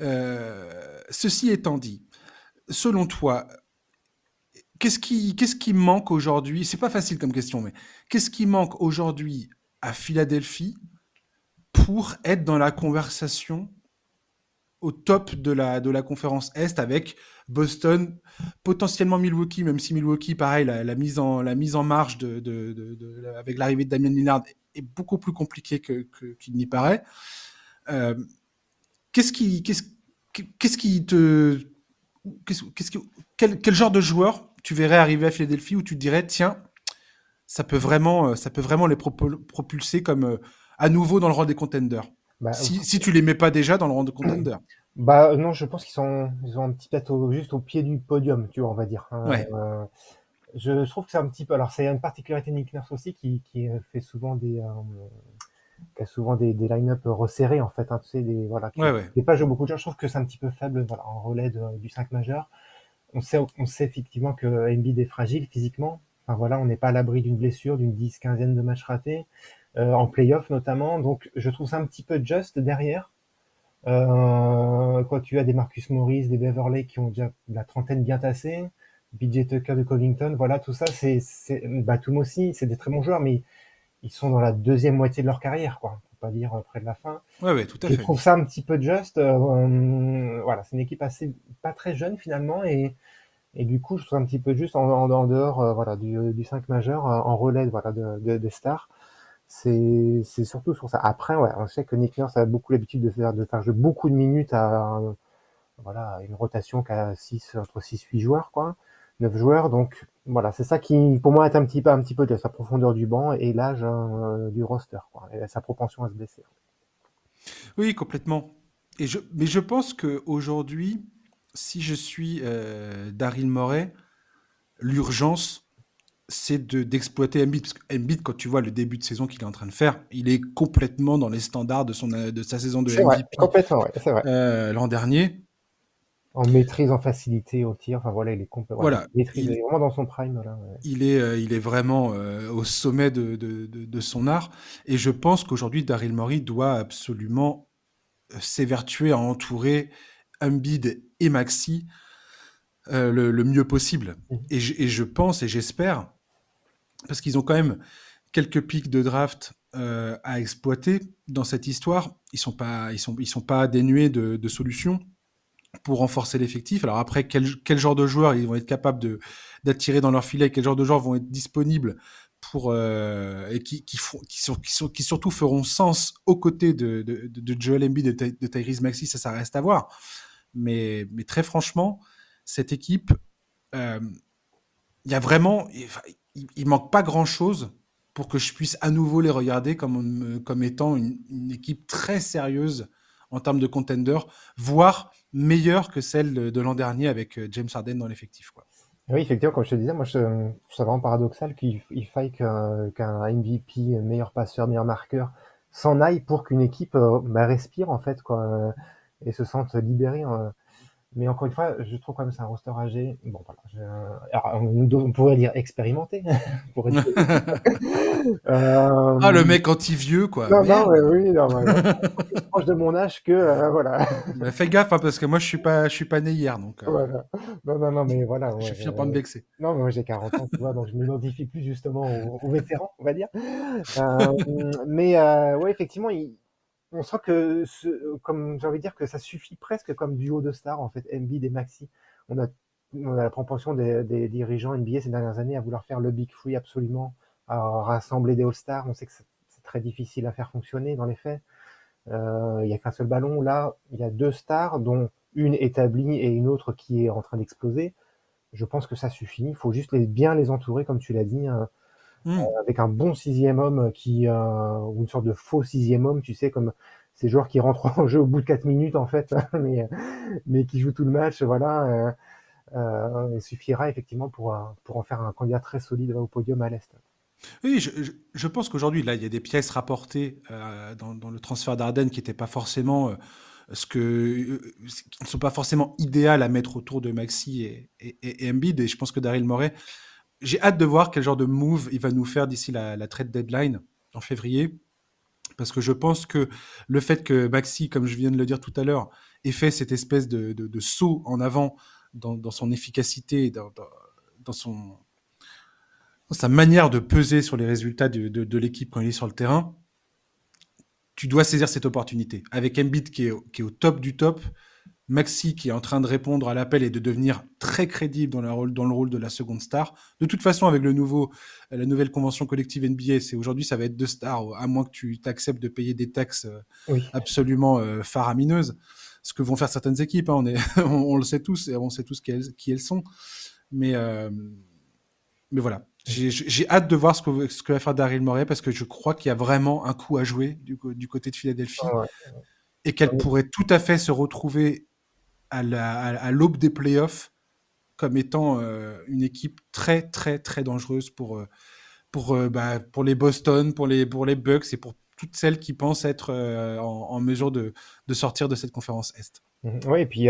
Euh, ceci étant dit, selon toi, qu'est-ce qui, manque aujourd'hui? C'est pas facile comme question, mais qu'est-ce qui manque aujourd'hui à Philadelphie pour être dans la conversation au top de la, conférence Est avec Boston, potentiellement Milwaukee, même si Milwaukee, pareil, la, mise, en, la mise en de- avec l'arrivée de Damien Lillard est beaucoup plus compliquée que, que- qu'il n'y paraît. Euh, qu'est-ce qui te, qu'est-ce, qu'est-ce que- quel, quel genre de joueur tu verrais arriver à Philadelphie où tu te dirais, tiens, ça peut vraiment, euh, ça peut vraiment les propul- propulser comme euh, à nouveau dans le rang des contenders.
Bah,
Si, si tu les mets pas déjà dans le rang de contenders?
Bah non, je pense qu'ils sont, ils ont un petit plateau juste au pied du podium, tu vois, on va dire. hein.
Ouais.
Euh, je trouve que c'est un petit peu. Alors c'est une particularité de Nick Nurse aussi qui, qui euh, fait souvent des, euh, qui a souvent des, des line-up resserrés en fait, hein, tu sais, des voilà, qui,
Ouais, ouais.
beaucoup de gens. Je trouve que c'est un petit peu faible, voilà, en relais de- du 5 majeur. On sait, on sait effectivement que Embiid est fragile physiquement. Enfin voilà, on n'est pas à l'abri d'une blessure, d'une 10, quinzaine de matchs ratés, euh, en playoff notamment. Donc je trouve ça un petit peu juste derrière. Euh, quand tu as des Marcus Morris, des Beverley qui ont déjà la trentaine bien tassée, BJ Tucker de Covington, voilà, tout ça, c'est, c'est, Batum aussi, c'est des très bons joueurs, mais ils sont dans la deuxième moitié de leur carrière, quoi. Faut pas dire euh, près de la fin.
Ouais, ouais, tout à
Je
fait.
trouve ça un petit peu juste. euh, voilà, c'est une équipe assez pas très jeune finalement et et du coup, je trouve un petit peu juste en, en, en dehors, euh, voilà, du, du 5 majeur, euh, en relais, voilà, de, de- des stars. C'est surtout sur ça. Après, ouais, on sait que Nick Nurse a beaucoup l'habitude de faire de faire jouer beaucoup de minutes à euh, voilà une rotation qui a 6 entre 6 8 joueurs quoi, 9 joueurs. Donc voilà, c'est ça qui pour moi est un petit peu un petit peu de sa profondeur du banc et l'âge hein, euh, du roster quoi, et sa propension à se blesser.
Oui, complètement. Et je, mais je pense que aujourd'hui, si je suis euh, Daryl Morey, l'urgence, c'est de d'exploiter Embiid. Parce que Embiid, quand tu vois le début de saison qu'il est en train de faire, il est complètement dans les standards de, son, de sa saison de
C'est vrai,
MVP
complètement, ouais, c'est vrai.
euh, l'an dernier.
En maîtrise, en facilité au tir, enfin voilà, il est complètement
Voilà,
maîtrise,
il-
il est vraiment dans son prime là. ouais.
Il est, euh, il est vraiment euh, au sommet de, de- de- de son art. Et je pense qu'aujourd'hui, Daryl Morey doit absolument euh, s'évertuer à entourer Embiid et Maxi euh, le, le mieux possible.
Mhm.
Et, je- et je pense et j'espère, parce qu'ils ont quand même quelques pics de draft euh, à exploiter dans cette histoire. Ils sont pas, ils sont, ils sont pas dénués de, de solutions pour renforcer l'effectif. Alors après, quel, genre de joueurs ils vont être capables de d'attirer dans leur filet, quel genre de joueurs vont être disponibles pour euh, et qui qui, sont, qui, sont, qui surtout feront sens aux côtés de, de, Joel Embiid de, de Tyrese Maxey, ça, ça reste à voir. Mais, mais très franchement, cette équipe, euh, il y a vraiment, il, manque pas grand chose pour que je puisse à nouveau les regarder comme, comme étant une équipe très sérieuse en termes de contender, voire meilleure que celle de, l'an dernier avec euh, James Harden dans l'effectif.
Oui, effectivement, comme je te disais, moi je trouve vraiment paradoxal qu'il il faille qu'un MVP, meilleur passeur, meilleur marqueur, s'en aille pour qu'une équipe euh, bah, respire en fait quoi, euh, et se sente libérée. euh. Mais encore une fois, je trouve quand même c'est un roster âgé. Bon voilà, je- alors, on, on pourrait dire expérimenté. pour être- Euh,
Ah, le mec anti-vieux, quoi.
Non, non, ouais, oui, non, plus proche de mon âge que euh, voilà.
Fais gaffe, hein, parce que moi, je suis pas, je suis pas né hier, donc euh,
voilà. Non, non, non, mais voilà.
je
ouais,
finis par me vexer.
Non, mais moi j'ai 40 ans, tu vois, donc je m'identifie plus justement aux, aux vétérans, on va dire. Mais euh, ouais, effectivement, il- on sent que, comme j'ai envie que ça suffit presque comme duo de stars, en fait, Embiid et Maxi. On a, la propension des, dirigeants NBA ces dernières années à vouloir faire le Big Free absolument, à rassembler des All-Stars. On sait que c'est très difficile à faire fonctionner dans les faits. Euh, Il y a qu'un seul ballon. Là, il y a deux stars, dont une établie et une autre qui est en train d'exploser je pense que ça suffit. Il faut juste bien les entourer, comme tu l'as dit, hein,
Hmm.
avec un bon sixième homme qui, euh, ou une sorte de faux sixième homme, tu sais, comme ces joueurs qui rentrent en jeu au bout de 4 minutes en fait, mais, mais qui jouent tout le match, voilà. Euh, euh, il suffira effectivement pour, euh, pour en faire un candidat très solide au podium à l'Est.
Oui, je, je- je pense qu'aujourd'hui, là, il y a des pièces rapportées euh, dans, dans le transfert d'Arden qui n'étaient pas forcément euh, ce que, euh, qui ne sont pas forcément idéales à mettre autour de Maxi et, et, et Embiid. Et je pense que Daryl Morey, j'ai hâte de voir quel genre de move il va nous faire d'ici la, trade deadline en février. Parce que je pense que le fait que Maxi, comme je viens de le dire tout à l'heure, ait fait cette espèce de, saut en avant dans, son efficacité, dans, sa manière de peser sur les résultats de, l'équipe quand il est sur le terrain, tu dois saisir cette opportunité. Avec Embiid qui est au top du top, Maxi qui est en train de répondre à l'appel et de devenir très crédible dans, la rôle, dans le rôle de la seconde star. De toute façon, avec le nouveau, la nouvelle convention collective NBA, c'est aujourd'hui ça va être deux stars, à moins que tu t'acceptes de payer des taxes euh,
Oui.
absolument euh, faramineuses. Ce que vont faire certaines équipes, hein, on, est, on, on le sait tous, et on sait tous qui elles, qui elles sont. Mais, euh, mais voilà, j'ai hâte de voir ce que, ce que va faire Daryl Morey parce que je crois qu'il y a vraiment un coup à jouer du, côté de Philadelphie
Ouais.
et qu'elle
Ouais.
pourrait tout à fait se retrouver à la- à- à l'aube des playoffs comme étant euh, une équipe très très très dangereuse pour, euh, pour, euh, bah, pour les Boston, pour les, pour les Bucks et pour toutes celles qui pensent être en, mesure de, de, sortir de cette conférence Est.
Mhm. Oui, et puis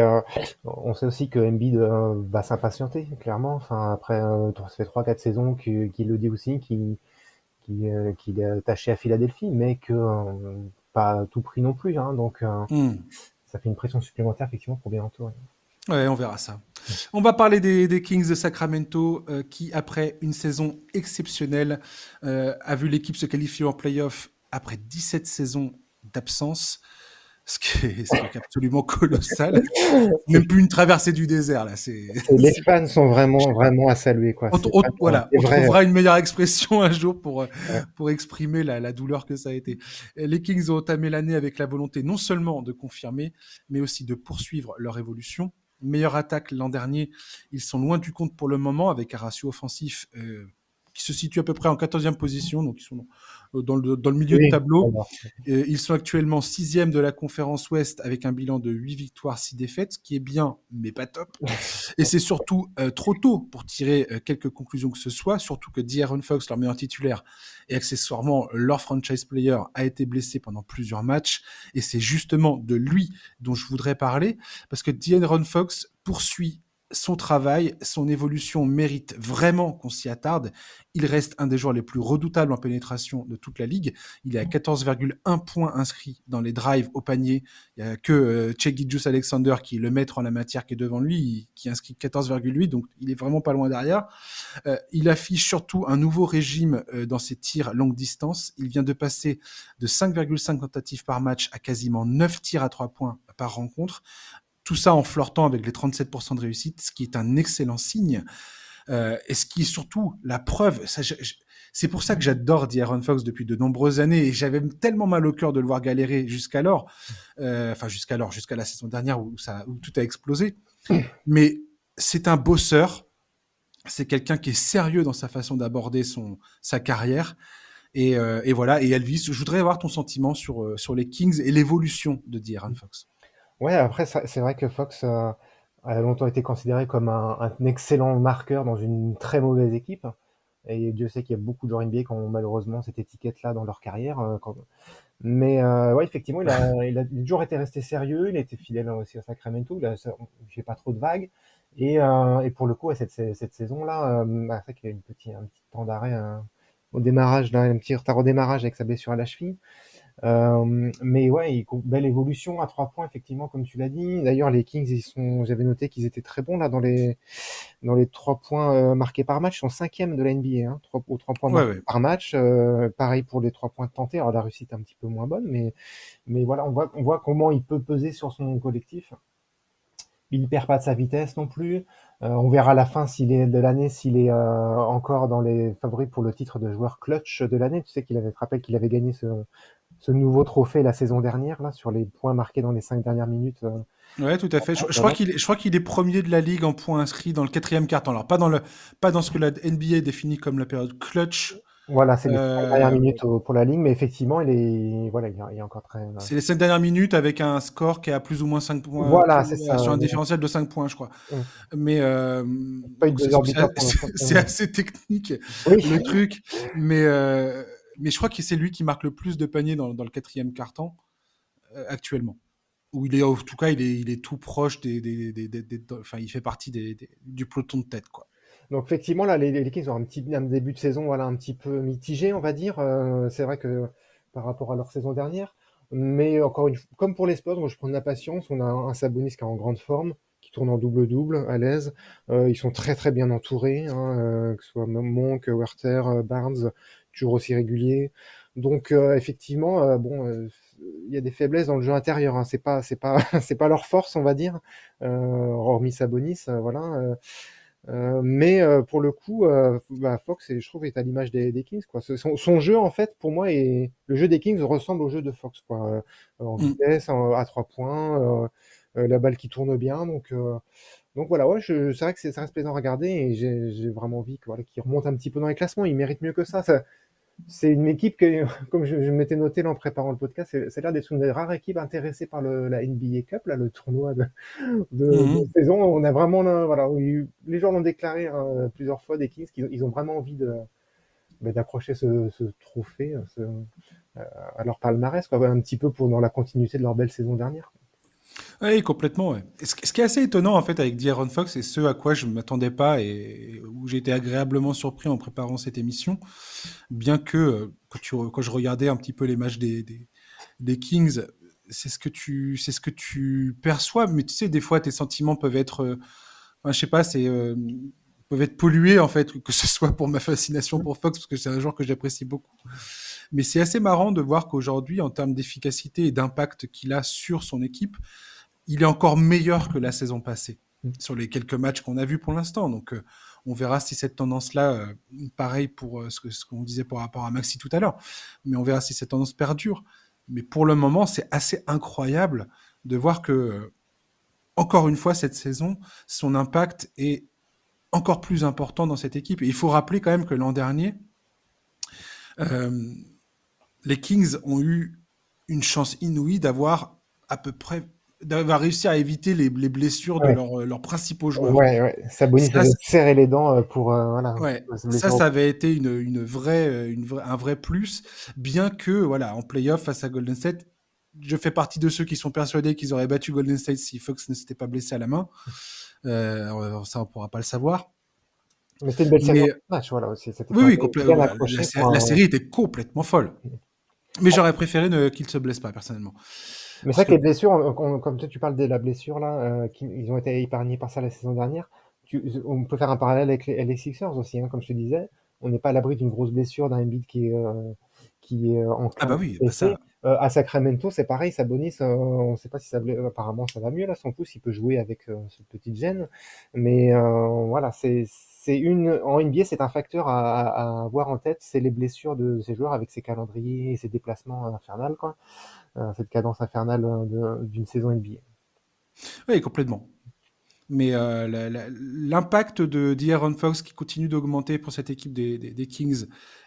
on sait aussi que Embiid va s'impatienter, clairement. Enfin, après, ça fait 3-4 saisons qu'il le dit aussi, qu'il qu'il est attaché à Philadelphie, mais que pas à tout prix non plus. Hein, donc, hmm. Ça fait une pression supplémentaire, effectivement, pour bien entourer.
Ouais, on verra ça. On va parler des, Kings de Sacramento euh, qui, après une saison exceptionnelle, euh, a vu l'équipe se qualifier en playoff après 17 saisons d'absence ce qui, est, absolument colossal. Même plus une traversée du désert là. C'est
les fans sont vraiment vraiment à saluer quoi.
On, voilà, on trouvera une meilleure expression un jour pour euh, pour exprimer la, la, douleur que ça a été. Les Kings ont entamé l'année avec la volonté non seulement de confirmer, mais aussi de poursuivre leur évolution. Meilleure attaque l'an dernier, ils sont loin du compte pour le moment avec un ratio offensif. Euh, qui se situe à peu près en 14e position, donc ils sont dans le, dans le milieu de tableau. Et ils sont actuellement sixième de la conférence Ouest avec un bilan de 8 victoires, 6 défaites, ce qui est bien, mais pas top. Et c'est surtout euh, trop tôt pour tirer euh, quelques conclusions que ce soit, surtout que D'Aaron Fox, leur meilleur titulaire, et accessoirement leur franchise player, a été blessé pendant plusieurs matchs. Et c'est justement de lui dont je voudrais parler, parce que D'Aaron Fox poursuit son travail, son évolution mérite vraiment qu'on s'y attarde. Il reste un des joueurs les plus redoutables en pénétration de toute la ligue. Il est à 14,1 points inscrits dans les drives au panier. Il n'y a que euh, Alexander qui est le maître en la matière qui est devant lui, qui inscrit 14,8, donc il est vraiment pas loin derrière. Euh, il affiche surtout un nouveau régime euh, dans ses tirs longue distance. Il vient de passer de 5,5 tentatives par match à quasiment 9 tirs à 3 points par rencontre. Tout ça en flirtant avec les 37% de réussite, ce qui est un excellent signe. Euh, et ce qui est surtout la preuve, c'est pour ça que j'adore D'Aaron Fox depuis de nombreuses années et j'avais tellement mal au cœur de le voir galérer jusqu'alors, euh, enfin jusqu'alors, jusqu'à la saison dernière où, ça, où tout a explosé. Mais c'est un bosseur, c'est quelqu'un qui est sérieux dans sa façon d'aborder son sa carrière. Et, euh, et, voilà. Et Elvis, je voudrais avoir ton sentiment sur euh, sur les Kings et l'évolution de D'Aaron Fox.
Ouais, après, c'est vrai que Fox euh, a longtemps été considéré comme un, un, excellent marqueur dans une très mauvaise équipe. Et Dieu sait qu'il y a beaucoup de joueurs NBA qui ont malheureusement cette étiquette-là dans leur carrière. Euh, mais euh, ouais, effectivement, il a, il a, toujours été resté sérieux. Il a été fidèle aussi à Sacramento. Il a fait pas trop de vagues. Et, et pour le coup, cette, cette saison-là, bah, c'est vrai qu'il y a une petit, un petit temps d'arrêt au démarrage, là, un petit retard au démarrage avec sa blessure à la cheville. Euh, mais ouais, belle évolution à trois points effectivement, comme tu l'as dit. D'ailleurs, les Kings, ils sont, j'avais noté qu'ils étaient très bons là dans les dans les trois points euh, marqués par match. Ils sont cinquième de la NBA, hein, trois, aux trois points par match. Euh, pareil pour les trois points tentés. Alors la réussite est un petit peu moins bonne, mais mais voilà, on voit on voit comment il peut peser sur son collectif. Il perd pas de sa vitesse non plus. on verra à la fin s'il est de l'année, s'il est encore dans les favoris pour le titre de joueur clutch de l'année. Tu sais qu'il avait, rappelé qu'il avait gagné ce, ce nouveau trophée la saison dernière, là, sur les points marqués dans les cinq dernières minutes. Euh,
ouais, tout à fait. Je, crois qu'il est, je crois qu'il est premier de la ligue en points inscrits dans le quatrième quart Alors, pas dans, le, pas dans ce que la NBA définit comme la période clutch.
Voilà, c'est les cinq dernières euh, minutes pour la ligue, mais effectivement, il est, voilà, il est encore très. Euh,
c'est les cinq dernières minutes avec un score qui a plus ou moins 5 points. Voilà, c'est ça. Sur un différentiel de 5 points, je crois. Mais c'est assez technique le truc, mais mais je crois que c'est lui qui marque le plus de paniers dans, le quatrième carton euh, actuellement. Où il est, en tout cas, il est, tout proche des, enfin, il fait partie du peloton de tête, quoi.
Donc effectivement, là, les, les Kings ont un petit début de saison, voilà, un petit peu mitigé, on va dire. Euh, c'est vrai que par rapport à leur saison dernière, mais encore une fois, comme pour les Spurs, je prends de la patience. On a un Sabonis qui est en grande forme, qui tourne en double-double, à l'aise. Euh, ils sont très très bien entourés, hein, que ce soit Monk, Werther, Barnes toujours aussi régulier. Donc euh, effectivement, euh, bon, euh, il y a des faiblesses dans le jeu intérieur. Hein. C'est pas, c'est pas, c'est pas leur force, on va dire, hormis Sabonis, voilà. mais pour le coup, bah, Fox, je trouve, est à l'image des, des, Kings. Quoi. Son, jeu, en fait, pour moi, est, le jeu des Kings ressemble au jeu de Fox, quoi. en mm. vitesse, à trois points, la balle qui tourne bien. Donc, donc voilà, ouais, c'est vrai que ça reste plaisant à regarder et j'ai vraiment envie qu'il voilà, remonte un petit peu dans les classements. Il mérite mieux que ça. ça c'est une équipe que, comme je, m'étais noté en préparant le podcast, c'est l'air d'être une des rares équipes intéressées par le, la NBA Cup, là, le tournoi de, de, mhm. saison. On a vraiment, voilà, les gens l'ont déclaré hein, plusieurs fois des Kings qu'ils ils ont vraiment envie de, ben, d'accrocher ce, ce, trophée ce, euh, à leur palmarès, quoi, un petit peu pour dans la continuité de leur belle saison dernière.
Oui, complètement. Ce, qui est assez étonnant en fait avec D'Aaron Fox et ce à quoi je ne m'attendais pas et où j'ai été agréablement surpris en préparant cette émission, bien que euh, quand, je regardais un petit peu les matchs des, Kings, c'est ce que tu perçois, mais tu sais des fois tes sentiments peuvent être, euh, enfin, sais pas, euh, peuvent être pollués en fait, que ce soit pour ma fascination pour Fox parce que c'est un joueur que j'apprécie beaucoup. Mais c'est assez marrant de voir qu'aujourd'hui, en termes d'efficacité et d'impact qu'il a sur son équipe, il est encore meilleur que la saison passée mm. sur les quelques matchs qu'on a vus pour l'instant. Donc, euh, on verra si cette tendance-là, euh, pareil pour euh, ce qu'on ce disait par rapport à Maxi tout à l'heure, mais on verra si cette tendance perdure. Mais pour le moment, c'est assez incroyable de voir que, encore une fois, cette saison, son impact est encore plus important dans cette équipe. Et il faut rappeler quand même que l'an dernier, les Kings ont eu une chance inouïe d'avoir à peu près d'avoir réussi à éviter les, les blessures de leurs, leurs principaux joueurs.
Ouais, ouais. Sabonis ça, serré les dents euh, pour euh, voilà.
Ouais. Ça, ça avait été une, une vraie, une vraie, un vrai plus, bien que voilà, en playoff face à Golden State, je fais partie de ceux qui sont persuadés qu'ils auraient battu Golden State si Fox ne s'était pas blessé à la main. Euh, ça, on pourra pas le savoir.
Mais c'était une belle série match, voilà aussi.
Oui, oui, complètement. La, la, la, série était complètement folle. Mais j'aurais préféré ne, qu'il ne se blesse pas, personnellement.
Mais c'est vrai que les blessures, comme toi tu parles de la blessure là, euh, qui, ils ont été épargnés par ça la saison dernière. Tu, on peut faire un parallèle avec les, les Sixers aussi, hein, comme je te disais. On n'est pas à l'abri d'une grosse blessure d'un Embiid qui est, euh, qui est en
Ah bah oui, bah
ça... euh, à Sacramento, c'est pareil, Sabonis, euh, on ne sait pas si ça apparemment ça va mieux là, son pouce, il peut jouer avec euh, ce petit gène, mais euh, voilà, c'est c'est une en NBA, c'est un facteur à, à, avoir en tête, c'est les blessures de ces joueurs avec ces calendriers et ces déplacements infernales, quoi, euh, cette cadence infernale d'une saison NBA.
Oui, complètement. Mais euh, l'impact de d'Aaron Fox qui continue d'augmenter pour cette équipe des, Kings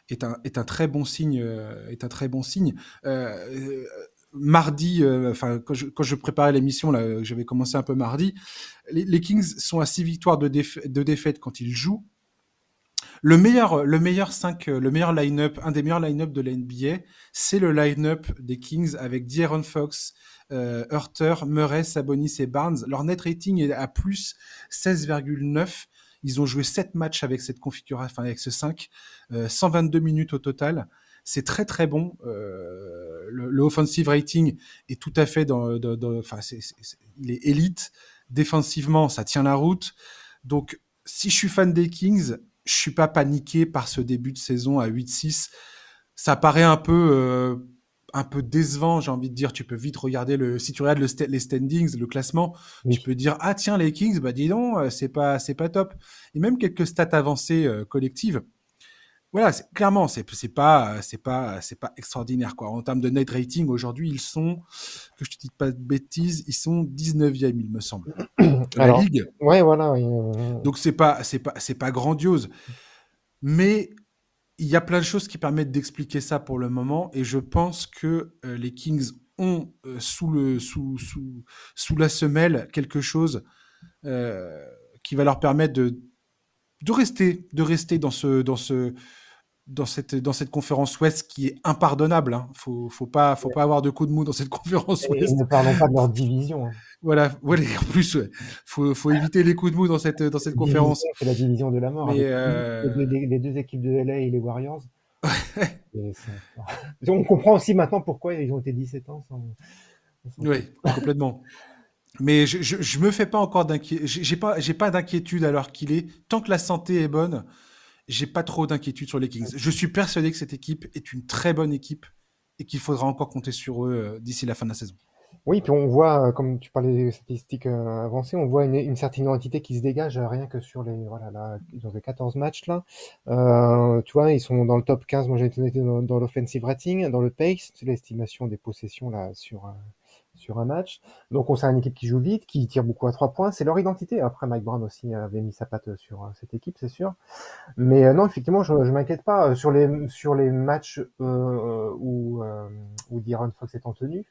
est un, est un très bon signe. Euh, est un très bon signe. Euh, mardi, euh, enfin quand je, préparais l'émission j'avais commencé un peu mardi. Les, Kings sont à six victoires de, de défaite quand ils jouent. Le meilleur, le meilleur 5, le meilleur line-up, un des meilleurs line-up de la NBA, c'est le line-up des Kings avec D'Aaron Fox, euh, Hurter, Murray, Sabonis et Barnes. Leur net rating est à plus 16,9. Ils ont joué 7 matchs avec cette configuration, enfin avec ce 5, euh, 122 minutes au total. C'est très très bon. Euh, le, le, offensive rating est tout à fait dans, dans, dans enfin c'est, c'est, il est élite. Défensivement, ça tient la route. Donc, si je suis fan des Kings, je suis pas paniqué par ce début de saison à 8-6. Ça paraît un peu euh, un peu décevant, j'ai envie de dire. Tu peux vite regarder le, si tu regardes le les standings, le classement, oui. tu peux dire ah tiens les Kings, bah dis donc, euh, c'est pas c'est pas top. Et même quelques stats avancées euh, collectives. Voilà, clairement, c'est pas c'est pas c'est pas extraordinaire quoi. En termes de net rating, aujourd'hui, ils sont que je te dis pas de bêtises, ils sont 19e, il me semble. De
Alors,
la ligue.
Ouais, voilà.
Donc c'est pas c'est pas c'est pas grandiose. Mais il y a plein de choses qui permettent d'expliquer ça pour le moment, et je pense que euh, les Kings ont euh, sous, le, sous, sous, sous la semelle quelque chose euh, qui va leur permettre de, de rester, de rester dans, ce, dans, ce, dans, cette, dans cette conférence Ouest qui est impardonnable. Il hein. ne faut, faut, pas, faut pas avoir de coup de mou dans cette conférence
et
Ouest.
Ne parlons pas de leur division. Hein.
Voilà, voilà, en plus, il ouais. faut, faut éviter les coups de mou dans cette, dans cette conférence.
C'est la division de la mort. Mais euh... les, les, deux équipes de LA et les Warriors. on comprend aussi maintenant pourquoi ils ont été 17 ans sans.
sans... Oui, complètement. Mais je, je, me fais pas encore d'inquiétude. J'ai pas, j'ai pas d'inquiétude alors qu'il est. Tant que la santé est bonne, j'ai pas trop d'inquiétude sur les Kings. Je suis persuadé que cette équipe est une très bonne équipe et qu'il faudra encore compter sur eux euh, d'ici la fin de la saison.
Oui, puis on voit, euh, comme tu parlais des statistiques euh, avancées, on voit une, certaine identité qui se dégage rien que sur les. Voilà, là, ils ont fait 14 matchs là. Tu vois, ils sont dans le top 15, moi j'ai été dans, l'offensive rating, dans le pace, c'est l'estimation des possessions là sur, sur un match. Donc on sait une équipe qui joue vite, qui tire beaucoup à trois points, c'est leur identité. Après, Mike Brown aussi avait mis sa patte sur cette équipe, c'est sûr. Mais non, effectivement, je, m'inquiète pas. Sur les, sur les matchs où, où D'Aaron Fox est en tenue,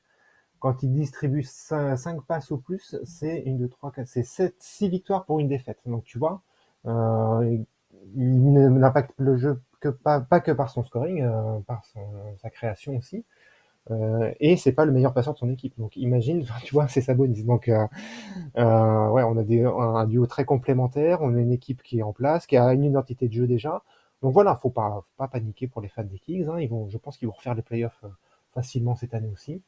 quand il distribue 5, 5 passes au plus, c'est une, 2, 3, 4, c'est 7, 6 victoires pour une défaite. Donc tu vois, euh, il n'impacte le jeu que pas, que par son scoring, euh, par sa création aussi. Euh, et c'est pas le meilleur passeur de son équipe. Donc imagine, tu vois, c'est Sabonis. Donc euh, euh, ouais, on a des, un, duo très complémentaire. On a une équipe qui est en place, qui a une identité de jeu déjà. Donc voilà, faut pas, faut pas paniquer pour les fans des Kings. Hein. Ils vont, je pense qu'ils vont refaire les playoffs euh, facilement cette année aussi.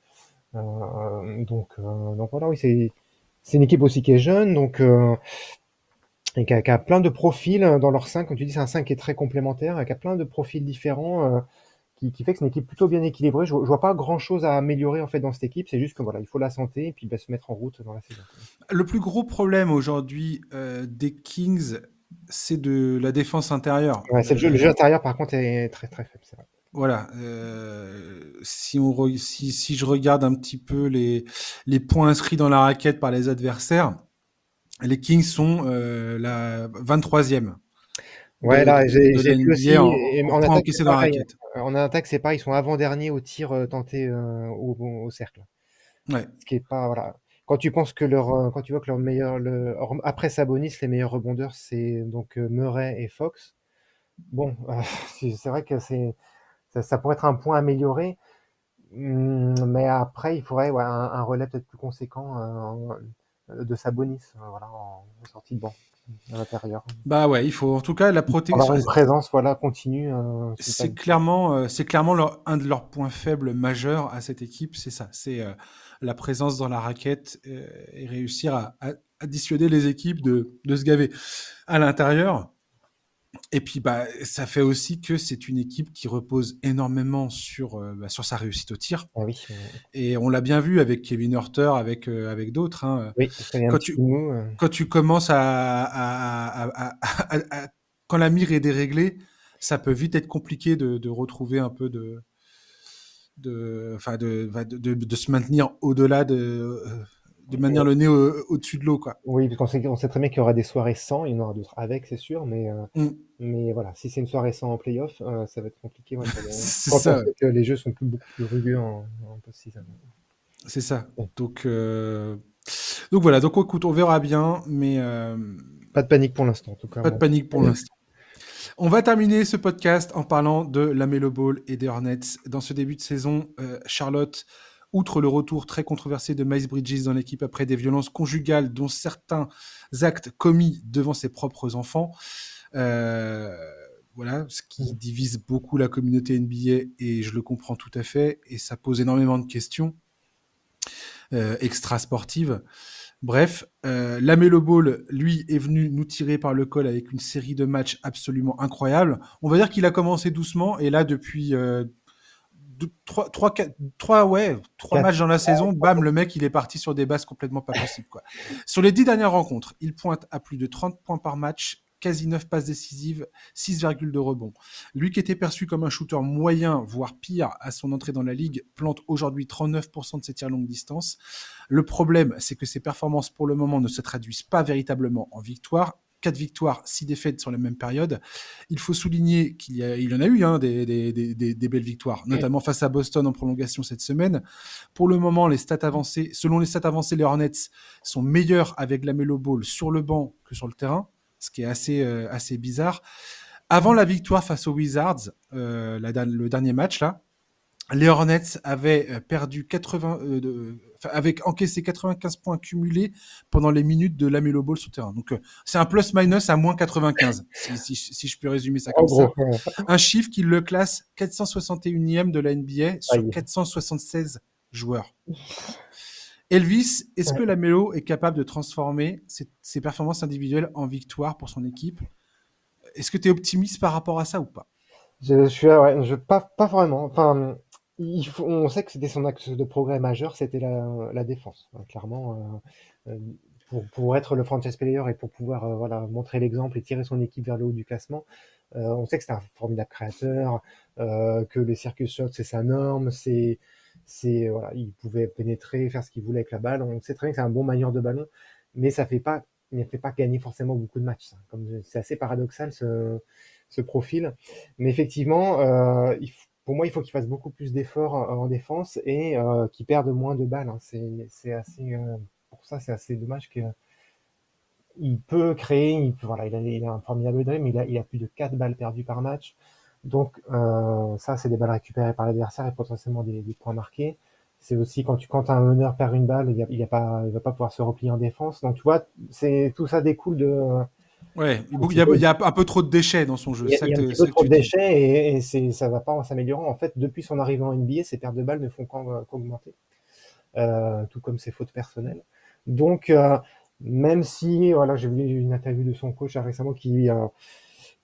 Donc, donc voilà, oui, c'est c'est une équipe aussi qui est jeune, donc et qui a, qui a, plein de profils dans leur 5. Comme tu dis, c'est un 5 qui est très complémentaire, qui a plein de profils différents qui, qui, fait que c'est une équipe plutôt bien équilibrée. Je, je vois pas grand chose à améliorer en fait dans cette équipe. C'est juste que voilà, il faut la santé et puis bah, se mettre en route dans la saison.
Le plus gros problème aujourd'hui euh, des Kings, c'est de la défense intérieure.
Ouais, c'est le jeu, le jeu intérieur par contre est très très faible. Vrai.
Voilà. Euh, si, on re, si, si, je regarde un petit peu les, les points inscrits dans la raquette par les adversaires, les Kings sont euh, la 23e.
Ouais, de, là, j'ai vu aussi.
En,
en,
en,
attaque,
la raquette.
en attaque, c'est pas, ils sont avant-dernier au tir euh, tenté euh, au, au, cercle.
Ouais.
Ce qui est pas, voilà. Quand tu penses que leur, euh, quand tu vois que leur meilleur, le, après Sabonis, les meilleurs rebondeurs, c'est donc euh, Murray et Fox. Bon, euh, c'est vrai que c'est, ça, ça, pourrait être un point amélioré, hum, mais après, il faudrait ouais, un, un, relais peut-être plus conséquent de Sabonis, voilà, en, en sortie de banc à l'intérieur.
Bah ouais, il faut en tout cas la protection.
Avoir une présence voilà continue. Euh,
c'est clairement, euh, c'est clairement leur, un de leurs points faibles majeurs à cette équipe, c'est ça, c'est euh, la présence dans la raquette et réussir à, à, à, dissuader les équipes de, de se gaver à l'intérieur. Et puis, bah, ça fait aussi que c'est une équipe qui repose énormément sur, euh, bah, sur sa réussite au tir.
Ah oui.
Et on l'a bien vu avec Kevin Hurter, avec, euh, avec d'autres. Hein.
Oui,
quand, tu, mot, euh... quand tu commences à, à, à, Quand la mire est déréglée, ça peut vite être compliqué de, de retrouver un peu de. De, de, de, de, se maintenir au-delà de de maintenir le nez au-dessus au de l'eau, quoi.
Oui, parce qu'on sait, on sait très bien qu'il y aura des soirées sans, il y en aura d'autres avec, c'est sûr, mais, euh, mm. mais voilà, si c'est une soirée sans en playoff, euh, ça va être compliqué. Ouais, quand ça. on sait que les jeux sont plus, beaucoup plus rugueux en, en post-season.
C'est ça. Ouais. Donc, euh... donc voilà, donc écoute, on verra bien, mais.
Pas de panique pour l'instant, en tout cas.
Pas de panique pour l'instant. On va terminer ce podcast en parlant de la Melo Ball et des Hornets. Dans ce début de saison, Charlotte Outre le retour très controversé de Miles Bridges dans l'équipe après des violences conjugales, dont certains actes commis devant ses propres enfants, euh, voilà, ce qui divise beaucoup la communauté NBA et je le comprends tout à fait et ça pose énormément de questions euh, extra sportives. Bref, euh, Lamelo Ball, lui, est venu nous tirer par le col avec une série de matchs absolument incroyables. On va dire qu'il a commencé doucement et là, depuis euh, deux, trois, trois, quatre, trois, ouais, trois matchs dans la saison, bam, le mec, il est parti sur des bases complètement pas possibles. Quoi. Sur les dix dernières rencontres, il pointe à plus de 30 points par match, quasi 9 passes décisives, 6,2 rebonds. Lui qui était perçu comme un shooter moyen, voire pire, à son entrée dans la ligue, plante aujourd'hui 39% de ses tirs longue distance. Le problème, c'est que ses performances pour le moment ne se traduisent pas véritablement en victoire 4 victoires, 6 défaites sur la même période. Il faut souligner qu'il y, a, il y en a eu hein, des, des, des, des, belles victoires, notamment face à Boston en prolongation cette semaine. Pour le moment, les stats avancées, selon les stats avancées, les Hornets sont meilleurs avec la Melo Ball sur le banc que sur le terrain, ce qui est assez, euh, assez bizarre. Avant la victoire face aux Wizards, euh, la, le dernier match là, les Hornets avaient euh, perdu 80, euh, de, avec encaissé 95 points cumulés pendant les minutes de Lamelo Ball sur terrain. Donc euh, c'est un plus-minus à moins 95, si, si, si, je peux résumer ça comme oh, ça. Gros. Un chiffre qui le classe 461e de la NBA sur Aïe. 476 joueurs. Elvis, est-ce ouais. que Lamelo est capable de transformer ses, ses performances individuelles en victoire pour son équipe? Est-ce que tu es optimiste par rapport à ça ou pas?
Je, je suis ouais, je, pas, pas vraiment. Enfin, il faut, on sait que c'était son axe de progrès majeur, c'était la, la, défense. Clairement, euh, pour, pour, être le franchise player et pour pouvoir euh, voilà, montrer l'exemple et tirer son équipe vers le haut du classement, euh, on sait que c'est un formidable créateur, euh, que les circus shots c'est sa norme, c'est, c'est voilà, il pouvait pénétrer, faire ce qu'il voulait avec la balle. On sait très bien que c'est un bon manieur de ballon, mais ça fait pas, il ne fait pas gagner forcément beaucoup de matchs. Ça. Comme c'est assez paradoxal ce, ce profil, mais effectivement, euh, il faut pour moi, il faut qu'il fasse beaucoup plus d'efforts en défense et euh, qu'il perde moins de balles. Hein. C'est assez, euh, pour ça, c'est assez dommage que il peut créer, il voilà, il a, un formidable drive, mais il a, plus de 4 balles perdues par match. Donc ça, c'est des balles récupérées par l'adversaire et potentiellement des, points marqués. C'est aussi quand tu quand un meneur perd une balle, il, il va pas pouvoir se replier en défense. Donc tu vois, c'est tout ça découle de
Ouais, il y, a, il y, a, un peu trop de déchets dans son jeu.
Il y a, un peu trop de déchets et, et c'est, ça va pas en s'améliorant. En fait, depuis son arrivée en NBA, ses pertes de balles ne font qu'augmenter, euh, tout comme ses fautes personnelles. Donc, euh, même si, voilà, j'ai vu une interview de son coach récemment qui, euh,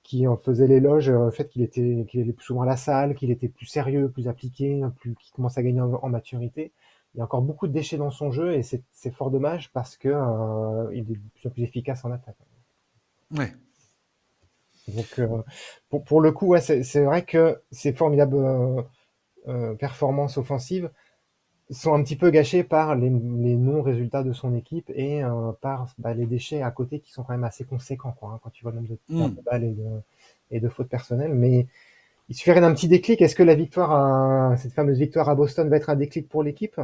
qui en faisait l'éloge, le fait qu'il était, qu'il allait plus souvent à la salle, qu'il était plus sérieux, plus appliqué, plus, qu'il commence à gagner en, maturité. Il y a encore beaucoup de déchets dans son jeu et c'est, c'est fort dommage parce que euh, il est de plus en plus efficace en attaque.
Ouais.
Donc, euh, pour, pour, le coup, ouais, c'est vrai que ces formidables euh, euh, performances offensives sont un petit peu gâchées par les, les non-résultats de son équipe et par bah, les déchets à côté qui sont quand même assez conséquents quoi, hein, quand tu vois le nombre de, mm. balles et de, et de, fautes personnelles. Mais il suffirait d'un petit déclic. Est-ce que la victoire, à, cette fameuse victoire à Boston, va être un déclic pour l'équipe?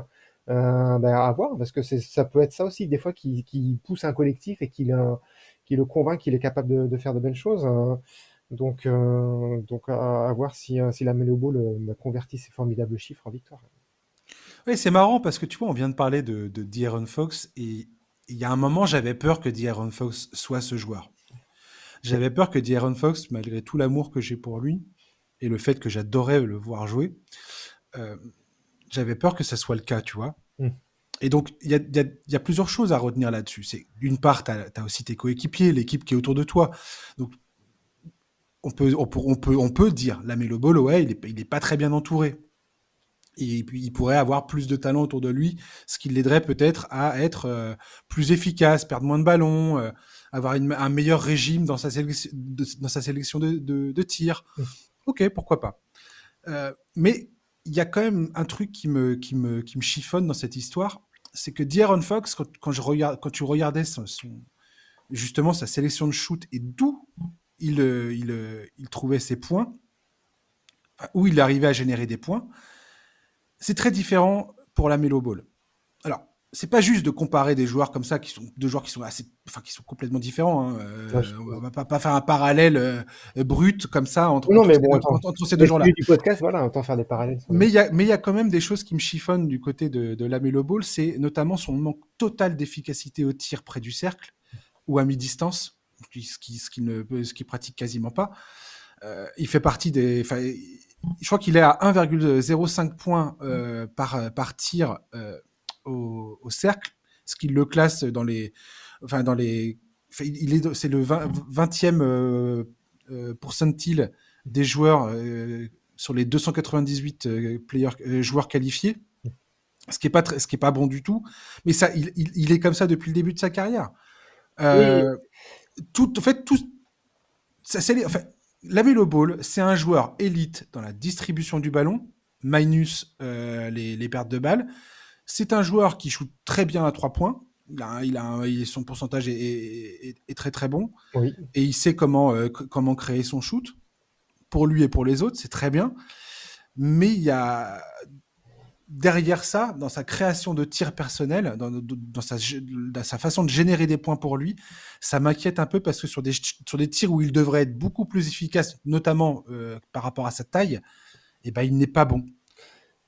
Ben, à voir, parce que ça peut être ça aussi, des fois, qui, qui pousse un collectif et qui, qui le convainc qu'il est capable de, faire de belles choses. Hein. donc, euh, donc à, voir si, euh, si la Melo Ball euh, convertit ces formidables chiffres en victoire.
Oui, c'est marrant parce que tu vois, on vient de parler de, de Fox et il y a un moment, j'avais peur que D'Aaron Fox soit ce joueur. J'avais peur que D'Aaron Fox, malgré tout l'amour que j'ai pour lui et le fait que j'adorais le voir jouer, j'avais peur que ça soit le cas, tu vois. Mmh. Et donc, il y a, plusieurs choses à retenir là-dessus. C'est d'une part, tu as, aussi tes coéquipiers, l'équipe qui est autour de toi. Donc, on peut, on peut, on peut, dire, la Melo Ball, ouais, il n'est il est pas très bien entouré. Et puis, il pourrait avoir plus de talent autour de lui, ce qui l'aiderait peut-être à être euh, plus efficace, perdre moins de ballons, euh, avoir un meilleur régime dans sa sélection de, dans sa sélection de, de, tir. Mmh. Ok, pourquoi pas. Euh, mais il y a quand même un truc qui me, qui me, qui me chiffonne dans cette histoire, c'est que D'Aaron Fox, quand, tu regardais justement sa sélection de shoot et d'où il, euh, euh, il, trouvait ses points, où il arrivait à générer des points, c'est très différent pour la Melo Ball. Alors, c'est pas juste de comparer des joueurs comme ça qui sont deux joueurs qui sont assez enfin qui sont complètement différents hein. euh, on va pas, pas, faire un parallèle euh, brut comme ça entre,
non, mais bon, ces, deux, gens-là. du podcast voilà autant faire des parallèles
mais il y a mais il y a quand même des choses qui me chiffonnent du côté de, de la Melo Ball c'est notamment son manque total d'efficacité au tir près du cercle ou à mi-distance ce qui ce qui ne ce qui pratique quasiment pas. Euh, il fait partie des je crois qu'il est à 1,05 points euh, par par tir au, cercle, ce qui le classe dans les, enfin dans les, il est, c'est le 20, e euh, euh, pourcentile des joueurs euh, sur les 298 players, joueurs qualifiés, ce qui est pas ce qui est pas bon du tout. Mais ça, il, il, est comme ça depuis le début de sa carrière. Tout, en fait, tout, ça, c'est, enfin, Ball, c'est un joueur élite dans la distribution du ballon, minus les, les, pertes de balles. C'est un joueur qui joue très bien à trois points. Il a, son pourcentage est, très très bon. Et il sait comment, euh, comment créer son shoot. Pour lui et pour les autres, c'est très bien. Mais il y a derrière ça, dans sa création de tir personnel, dans, sa, façon de générer des points pour lui, ça m'inquiète un peu parce que sur des, sur des tirs où il devrait être beaucoup plus efficace, notamment euh, par rapport à sa taille, eh ben, il n'est pas bon.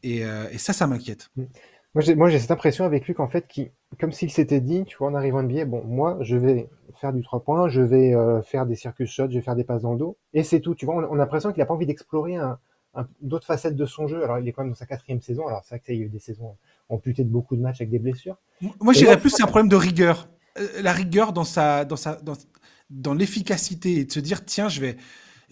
Et, euh, et ça, ça m'inquiète. Mm.
Moi, j'ai cette impression avec lui qu'en fait, qui, comme s'il s'était dit, tu vois, en arrivant à NBA, bon, moi, je vais faire du 3 points, je vais euh, faire des circus shots, je vais faire des passes dans le dos, et c'est tout. Tu vois, on, a l'impression qu'il n'a pas envie d'explorer un, d'autres facettes de son jeu. Alors, il est quand même dans sa quatrième saison. Alors, c'est vrai qu'il y a eu des saisons amputées de beaucoup de matchs avec des blessures.
Moi, j'irais plus, c'est un problème de rigueur. Euh, la rigueur dans sa, dans sa, dans, dans l'efficacité et de se dire, tiens, je vais,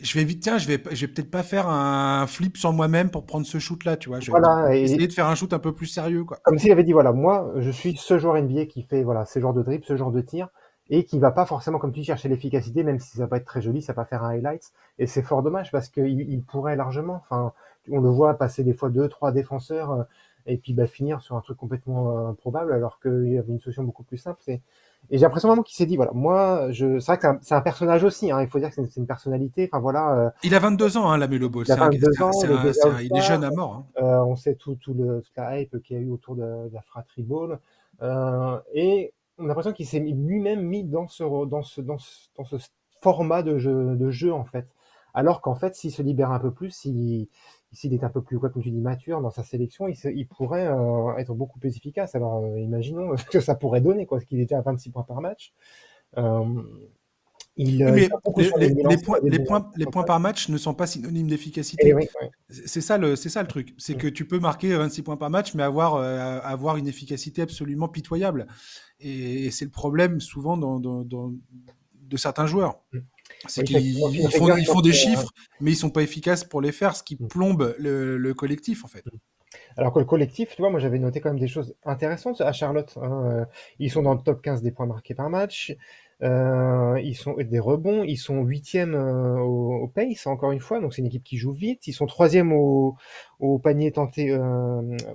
je vais vite, tiens, je vais, je vais peut-être pas faire un flip sur moi-même pour prendre ce shoot-là, tu vois. Je vais essayer de faire un shoot un peu plus sérieux, quoi.
Comme s'il avait dit, voilà, moi, je suis ce joueur NBA qui fait, voilà, ce genre de dribble, ce genre de tir, et qui va pas forcément, comme tu dis, chercher l'efficacité, même si ça va être très joli, ça va faire un highlight. Et c'est fort dommage parce qu'il il pourrait largement, enfin, on le voit passer des fois deux, trois défenseurs, euh, et puis bah, finir sur un truc complètement euh, improbable, alors qu'il y avait une solution beaucoup plus simple. C'est et j'ai l'impression vraiment qu'il s'est dit, voilà, moi, je, c'est vrai que c'est un, personnage aussi, hein, il faut dire que c'est une, personnalité, enfin voilà.
Euh, il a 22 ans, hein, la Melo Ball.
Il a 22 ans,
il est jeune à mort. Hein.
Euh, on sait tout, tout le, toute la hype qu'il y a eu autour de, la fratrie Ball. Euh, et on a l'impression qu'il s'est lui-même mis dans ce, dans ce, dans ce, dans ce format de jeu, de jeu, en fait. Alors qu'en fait, s'il se libère un peu plus, s'il s'il est un peu plus, quoi, comme tu dis, mature dans sa sélection, il, il pourrait euh, être beaucoup plus efficace. Alors, euh, imaginons ce que ça pourrait donner, quoi, ce qu'il était à 26 points par match. Euh,
il, mais les, les, points, les, points, les points par match ne sont pas synonymes d'efficacité.
Eh oui, oui.
C'est ça le, ça le truc. C'est mm. que tu peux marquer 26 points par match, mais avoir, euh, avoir une efficacité absolument pitoyable. Et, c'est le problème souvent dans, dans, dans, de certains joueurs. Mm. C'est qu'ils font, ils font des chiffres, mais ils sont pas efficaces pour les faire, ce qui mm. plombe le, le collectif en fait.
Alors que le collectif, tu vois, moi j'avais noté quand même des choses intéressantes à Charlotte. Hein. Euh, ils sont dans le top 15 des points marqués par match. Euh, ils sont des rebonds, ils sont huitièmes euh, au, au, pace encore une fois, donc c'est une équipe qui joue vite. Ils sont troisième au, panier tenté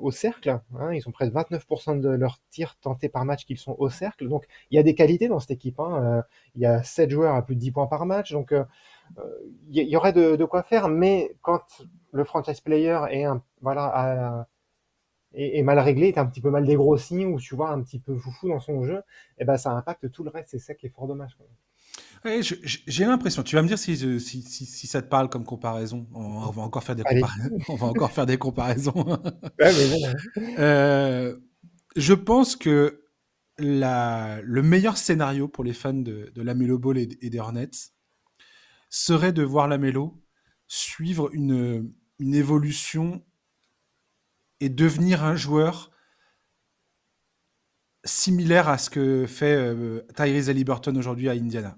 au cercle. Hein, ils ont presque 29% de leurs tirs tentés par match qu'ils sont au cercle. Donc il y a des qualités dans cette équipe. Hein. Il y a 7 joueurs à plus de 10 points par match, donc il y, y, aurait de, de, quoi faire. Mais quand le franchise player est un, voilà à, et, mal réglé, est un petit peu mal dégrossi ou tu vois un petit peu foufou dans son jeu, et eh ben ça impacte tout le reste. C'est ça qui est fort dommage.
Ouais, J'ai l'impression. Tu vas me dire si, si, si, si, ça te parle comme comparaison. On, va encore faire des comparaisons. on va encore faire des comparaisons. ouais, mais bon. euh, je pense que la, le meilleur scénario pour les fans de, de la Melo Ball et, et des Hornets serait de voir la Melo suivre une, une évolution et devenir un joueur similaire à ce que fait euh, Tyrese Halliburton aujourd'hui à Indiana,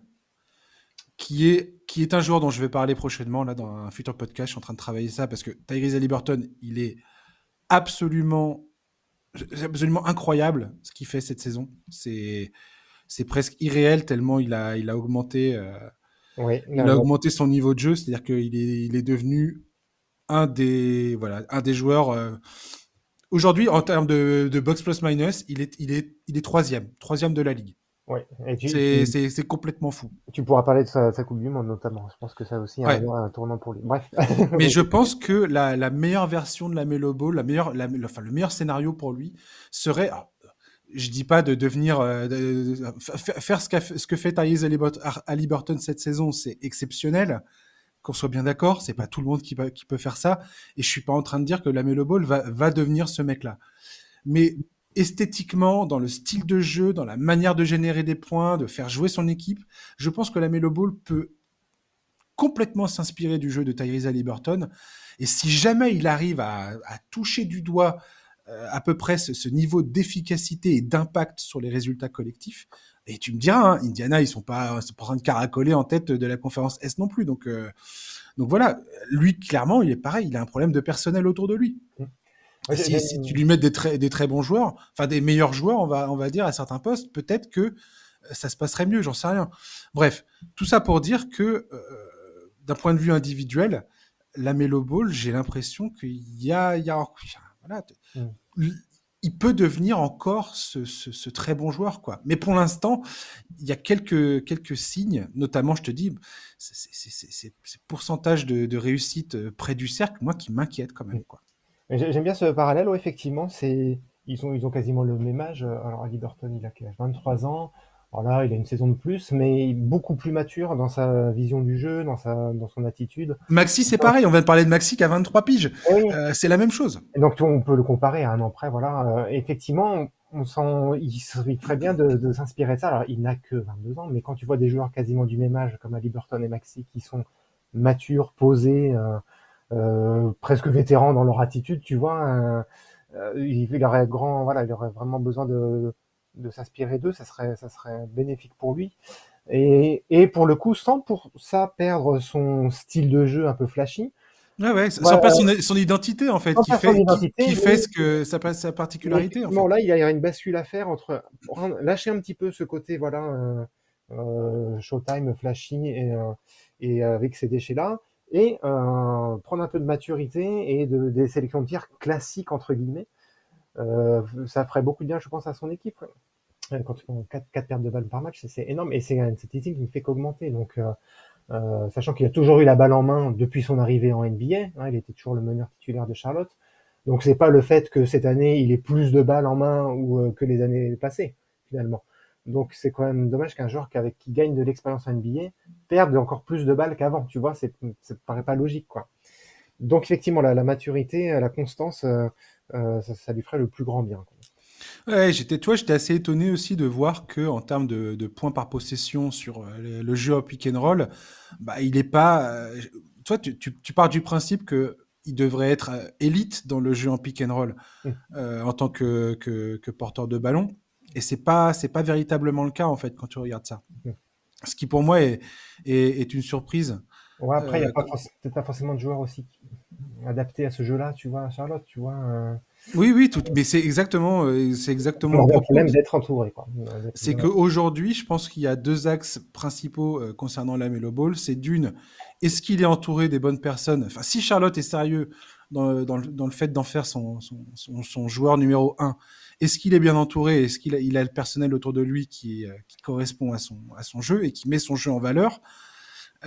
qui est, qui est un joueur dont je vais parler prochainement là dans un futur podcast. Je suis en train de travailler ça parce que Tyrese Halliburton, il est absolument, absolument incroyable ce qu'il fait cette saison. C'est, c'est presque irréel tellement il a, il a augmenté, euh,
oui,
il a augmenté son niveau de jeu. C'est-à-dire qu'il est, il est devenu un des, voilà, un des joueurs. Euh, aujourd'hui, en termes de, de, box plus minus, il est, il est, il est troisième, troisième de la ligue.
Ouais,
c'est complètement fou.
Tu pourras parler de sa, sa, Coupe du Monde notamment. Je pense que ça aussi ouais. un, un, tournant pour lui. Bref.
Mais je pense que la, la, meilleure version de la Melo Ball, la meilleure, la, enfin, le meilleur scénario pour lui serait. Alors, je dis pas de devenir euh, faire ce, que fait Thaïs Halliburton cette saison, c'est exceptionnel qu'on soit bien d'accord, c'est pas tout le monde qui, qui, peut faire ça. Et je suis pas en train de dire que la Melo Ball va, va devenir ce mec-là. Mais esthétiquement, dans le style de jeu, dans la manière de générer des points, de faire jouer son équipe, je pense que la Melo Ball peut complètement s'inspirer du jeu de Tyrese Halliburton. Et si jamais il arrive à, toucher du doigt à peu près ce, ce niveau d'efficacité et d'impact sur les résultats collectifs, et tu me diras, hein, Indiana, ils sont pas, sont pas en train de caracoler en tête de la conférence S non plus. Donc, euh, donc voilà, lui, clairement, il est pareil, il a un problème de personnel autour de lui. Mmh. Si, si, tu lui mets des très, des très bons joueurs, enfin des meilleurs joueurs, on va, on va dire, à certains postes, peut-être que euh, ça se passerait mieux, j'en sais rien. Bref, tout ça pour dire que, euh, d'un point de vue individuel, la Melo Ball, j'ai l'impression qu'il y a, il y a voilà, mmh il peut devenir encore ce, ce, ce, très bon joueur, quoi. Mais pour l'instant, il y a quelques, quelques signes, notamment, je te dis, c'est pourcentage de, de, réussite euh, près du cercle, moi, qui m'inquiète quand même, quoi.
J'aime bien ce parallèle, où effectivement, c'est ils ont, ils ont quasiment le même âge. Alors, Ali Burton, il a 23 ans. Voilà, il a une saison de plus, mais beaucoup plus mature dans sa vision du jeu, dans, sa, dans son attitude.
Maxi, c'est pareil. On vient de parler de Maxi qui a 23 piges. Oui. Euh, c'est la même chose.
Et donc, on peut le comparer à un an près. Voilà. Euh, effectivement, on sent, il serait très bien de, de s'inspirer de ça. Alors, il n'a que 22 ans, mais quand tu vois des joueurs quasiment du même âge, comme Ali Burton et Maxi, qui sont matures, posés, euh, presque vétérans dans leur attitude, tu vois, euh, il aurait grand, voilà, il aurait vraiment besoin de de s'inspirer d'eux, ça serait, ça serait bénéfique pour lui. Et, et pour le coup, sans pour ça perdre son style de jeu un peu flashy.
Ouais, ouais, sans perdre son, son, identité en fait, qui fait, qui, qui fait ce que sa, sa particularité. En
fait. là, il y a une bascule à faire entre lâcher un petit peu ce côté voilà euh, euh, Showtime flashy et, euh, et avec ces déchets là, et prendre un peu de maturité et de, des sélections de tir classiques entre guillemets ça ferait beaucoup de bien, je pense, à son équipe. Ouais. Quand tu prends 4, 4 pertes de balles par match, c'est énorme. Et c'est une statistique qui ne fait qu'augmenter. Donc, euh, euh, sachant qu'il a toujours eu la balle en main depuis son arrivée en NBA, hein, il était toujours le meneur titulaire de Charlotte. Donc c'est pas le fait que cette année il ait plus de balles en main ou euh, que les années passées finalement. Donc c'est quand même dommage qu'un joueur qui gagne de l'expérience en NBA perde encore plus de balles qu'avant. Tu vois, c'est, ça paraît pas logique, quoi. Donc effectivement, la, la maturité, la constance, euh, euh, ça, ça, lui ferait le plus grand bien.
Quoi. Ouais, j'étais, toi, j'étais assez étonné aussi de voir que en termes de, de points par possession sur euh, le, le, jeu au pick and roll, bah, il est pas. Euh, toi, tu, tu, tu, pars du principe que il devrait être élite dans le jeu en pick and roll mmh. euh, en tant que, que, que, porteur de ballon. Et c'est pas c'est pas véritablement le cas en fait quand tu regardes ça. Mmh. Ce qui pour moi est, est, est une surprise.
Ouais, après, il n'y a euh, peut-être pas forcément de joueurs aussi adaptés à ce jeu-là, tu vois, Charlotte, tu vois. Euh...
Oui, oui, tout, mais c'est exactement, euh, c'est exactement
le problème d'être entouré.
C'est qu'aujourd'hui, je pense qu'il y a deux axes principaux euh, concernant la Melo Ball. C'est d'une, est-ce qu'il est entouré des bonnes personnes? Enfin, si Charlotte est sérieux dans, dans, dans le fait d'en faire son, son, son, son, joueur numéro un, est-ce qu'il est bien entouré? Est-ce qu'il a, il a le personnel autour de lui qui, qui correspond à son, à son jeu et qui met son jeu en valeur?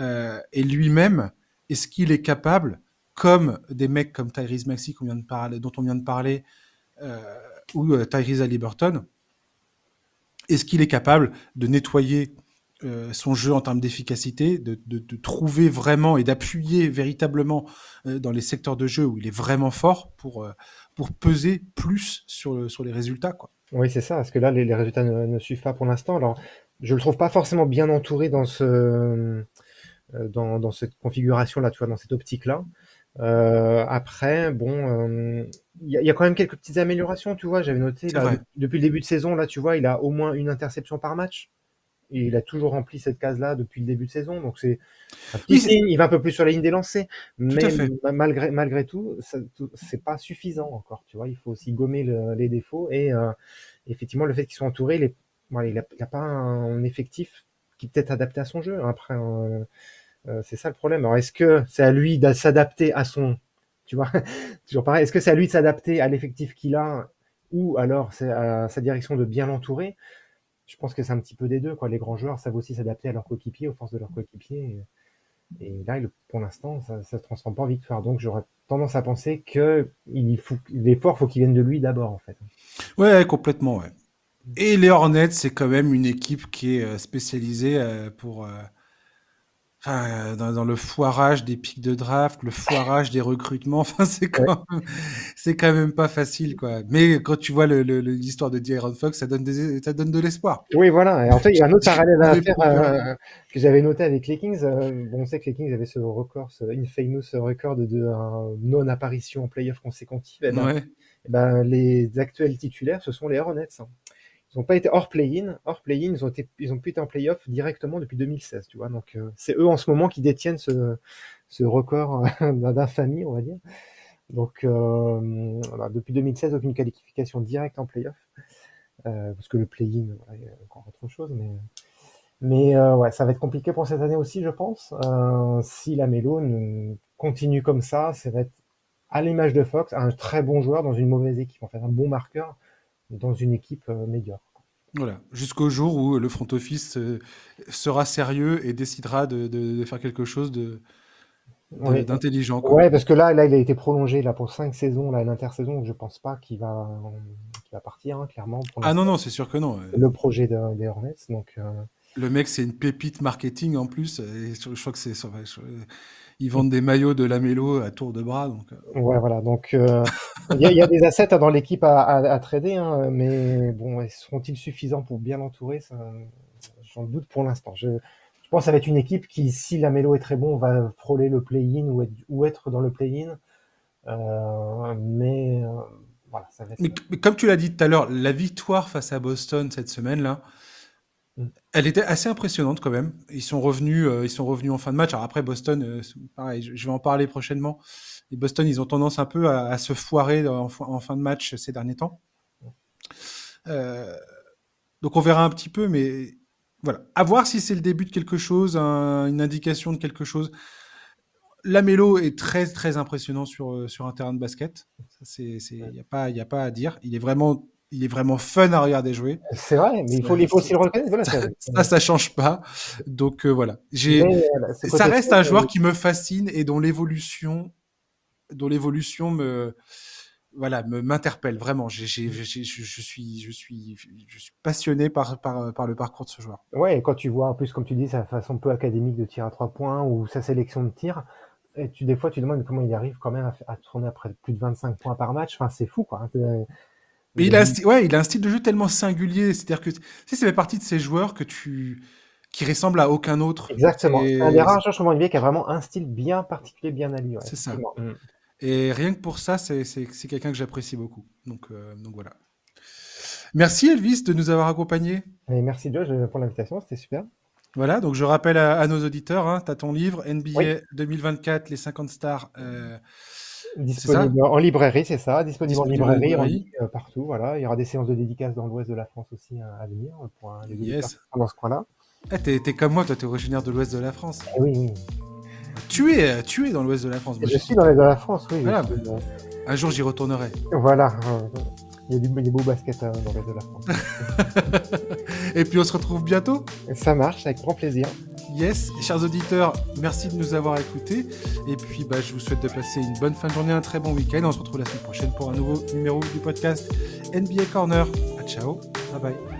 Euh, Et lui-même, est-ce qu'il est capable, comme des mecs comme Tyrese Maxi dont on vient de parler, euh, ou euh, Tyrese Halliburton, est-ce qu'il est capable de nettoyer son jeu en termes d'efficacité, de, trouver vraiment et d'appuyer véritablement dans les secteurs de jeu où il est vraiment fort pour, peser plus sur, le, sur les résultats.
Oui, c'est ça, parce que là, les, résultats ne, ne, suivent pas pour l'instant. Alors, je le trouve pas forcément bien entouré dans, ce, dans, dans cette configuration-là, tu vois, dans cette optique-là. Euh, après, bon, il y, y, a quand même quelques petites améliorations, tu vois. J'avais noté là, depuis le début de saison, là, tu vois, il a au moins une interception par match et il a toujours rempli cette case-là depuis le début de saison. Donc c'est il va un peu plus sur la ligne des lancers, mais malgré malgré tout, c'est pas suffisant encore. Tu vois, il faut aussi gommer le, les défauts et euh, effectivement le fait qu'ils soient entourés, les, voilà, il, a, il a pas un effectif qui peut être adapté à son jeu. Après, euh, euh, c'est ça le problème. Alors est-ce que c'est à lui de s'adapter à son, tu vois, toujours pareil. Est-ce que c'est à lui de s'adapter à l'effectif qu'il a ou alors c'est à sa direction de bien l'entourer? Je pense que c'est un petit peu des deux. Quoi. Les grands joueurs savent aussi s'adapter à leurs coéquipiers, aux forces de leurs coéquipiers. Et, là, pour l'instant, ça ne se transforme pas en victoire. Donc, j'aurais tendance à penser que il faut, faut qu'il vienne de lui d'abord, en fait.
Ouais, complètement, ouais. Et les Hornets, c'est quand même une équipe qui est spécialisée pour Enfin, dans, dans, le foirage des pics de draft, le foirage des recrutements, enfin, c'est quand, c'est quand même pas facile, quoi. Mais quand tu vois l'histoire de D'Aaron Fox, ça donne, des, ça donne de l'espoir.
Oui, voilà. Et en fait, il y a un autre parallèle à faire euh, que j'avais noté avec les Kings. Euh, bon, on sait que les Kings avaient ce record, ce infamous record de, de non-apparition en playoff consécutive. Ben, ouais. et ben, les actuels titulaires, ce sont les Hornets. Hein. Ils n'ont pas été hors play-in. Hors play-in, ils ont été, pu être en play-off directement depuis 2016, tu vois. Donc, euh, c'est eux en ce moment qui détiennent ce, record d'infamie, on va dire. Donc, euh, depuis 2016, aucune qualification directe en play-off. Euh, parce que le play-in, voilà, il y a encore autre chose, mais, ouais, ça va être compliqué pour cette année aussi, je pense. Si la Mélo continue comme ça, ça va être à l'image de Fox, un très bon joueur dans une mauvaise équipe, en fait, un bon marqueur dans une équipe médiocre.
Voilà, jusqu'au jour où le front office euh, sera sérieux et décidera de, de, de faire quelque chose de d'intelligent.
Ouais, parce que là, là, il a été prolongé là pour cinq saisons, là, l'intersaison, je pense pas qu'il va, qu'il va partir, hein, clairement.
ah non, non, c'est sûr que non.
Le projet de, des Hornets, donc. Euh...
Le mec, c'est une pépite marketing en plus. Et je, je crois que c'est ils vendent des maillots de Lamelo à tour de bras. Donc,
euh... Ouais, voilà. Donc, il euh, y, a, y, a des assets dans l'équipe à, à, à, trader, hein, mais bon, seront-ils suffisants pour bien l'entourer J'en doute pour l'instant. Je, je, pense que ça va être une équipe qui, si Lamelo est très bon, va frôler le play-in ou être, ou être dans le play-in. Euh, mais voilà, ça va être...
mais, mais, comme tu l'as dit tout à l'heure, la victoire face à Boston cette semaine-là, elle était assez impressionnante quand même. Ils sont revenus, euh, ils sont revenus en fin de match. Alors après Boston, euh, pareil, je, je, vais en parler prochainement. Et Boston, ils ont tendance un peu à, à se foirer en, en, fin de match ces derniers temps. Euh, donc on verra un petit peu, mais voilà, à voir si c'est le début de quelque chose, un, une indication de quelque chose. Lamelo est très très impressionnant sur sur un terrain de basket. Il n'y a pas, il a pas à dire. Il est vraiment il est vraiment fun à regarder jouer.
C'est vrai, mais il faut, il faut aussi le reconnaître. Voilà,
ça, ça, ça, change pas. Donc euh, voilà, j'ai. Ça reste un joueur qui me fascine et dont l'évolution, dont l'évolution me voilà, m'interpelle vraiment. J'ai, j'ai, je, je, suis, je suis, je suis passionné par, par, par le parcours de ce joueur.
Ouais, et quand tu vois en plus, comme tu dis, sa façon peu académique de tir à trois points ou sa sélection de tir, et tu des fois tu demandes comment il arrive quand même à, à tourner après plus de 25 points par match. Enfin, c'est fou quoi.
Mais il a, un style, ouais, il a un style de jeu tellement singulier. C'est-à-dire que, tu sais, ça fait partie de ces joueurs que tu, qui ressemble à aucun autre.
Exactement. C'est un des rares joueurs, je qui a vraiment un style bien particulier, bien à lui.
c'est ça. Mm. Et rien que pour ça, c'est quelqu'un que j'apprécie beaucoup. Donc, euh, donc voilà. Merci Elvis de nous avoir accompagnés.
Et merci Josh pour l'invitation, c'était super.
Voilà, donc je rappelle à, nos auditeurs, hein, tu as ton livre NBA 2024, les 50 stars. Euh,
disponible en librairie, c'est ça, disponible, en librairie, en euh, partout. Voilà. Il y aura des séances de dédicaces dans l'ouest de la France aussi à, venir pour les yes. dans ce coin-là.
Ah, t'es, comme moi, toi, t'es originaire de l'ouest de la France.
Ah oui, oui.
Tu es, tu es dans l'ouest de la France.
je suis dans l'ouest de la France, oui.
Un jour, j'y retournerai.
Voilà. Il y a des, beaux baskets euh, dans l'ouest de la France.
Et puis, on se retrouve bientôt.
Ça marche, avec grand plaisir.
Yes, chers auditeurs, merci de nous avoir écoutés. Et puis, bah, je vous souhaite de passer une bonne fin de journée, un très bon week-end. On se retrouve la semaine prochaine pour un nouveau numéro du podcast NBA Corner. A ciao, bye bye.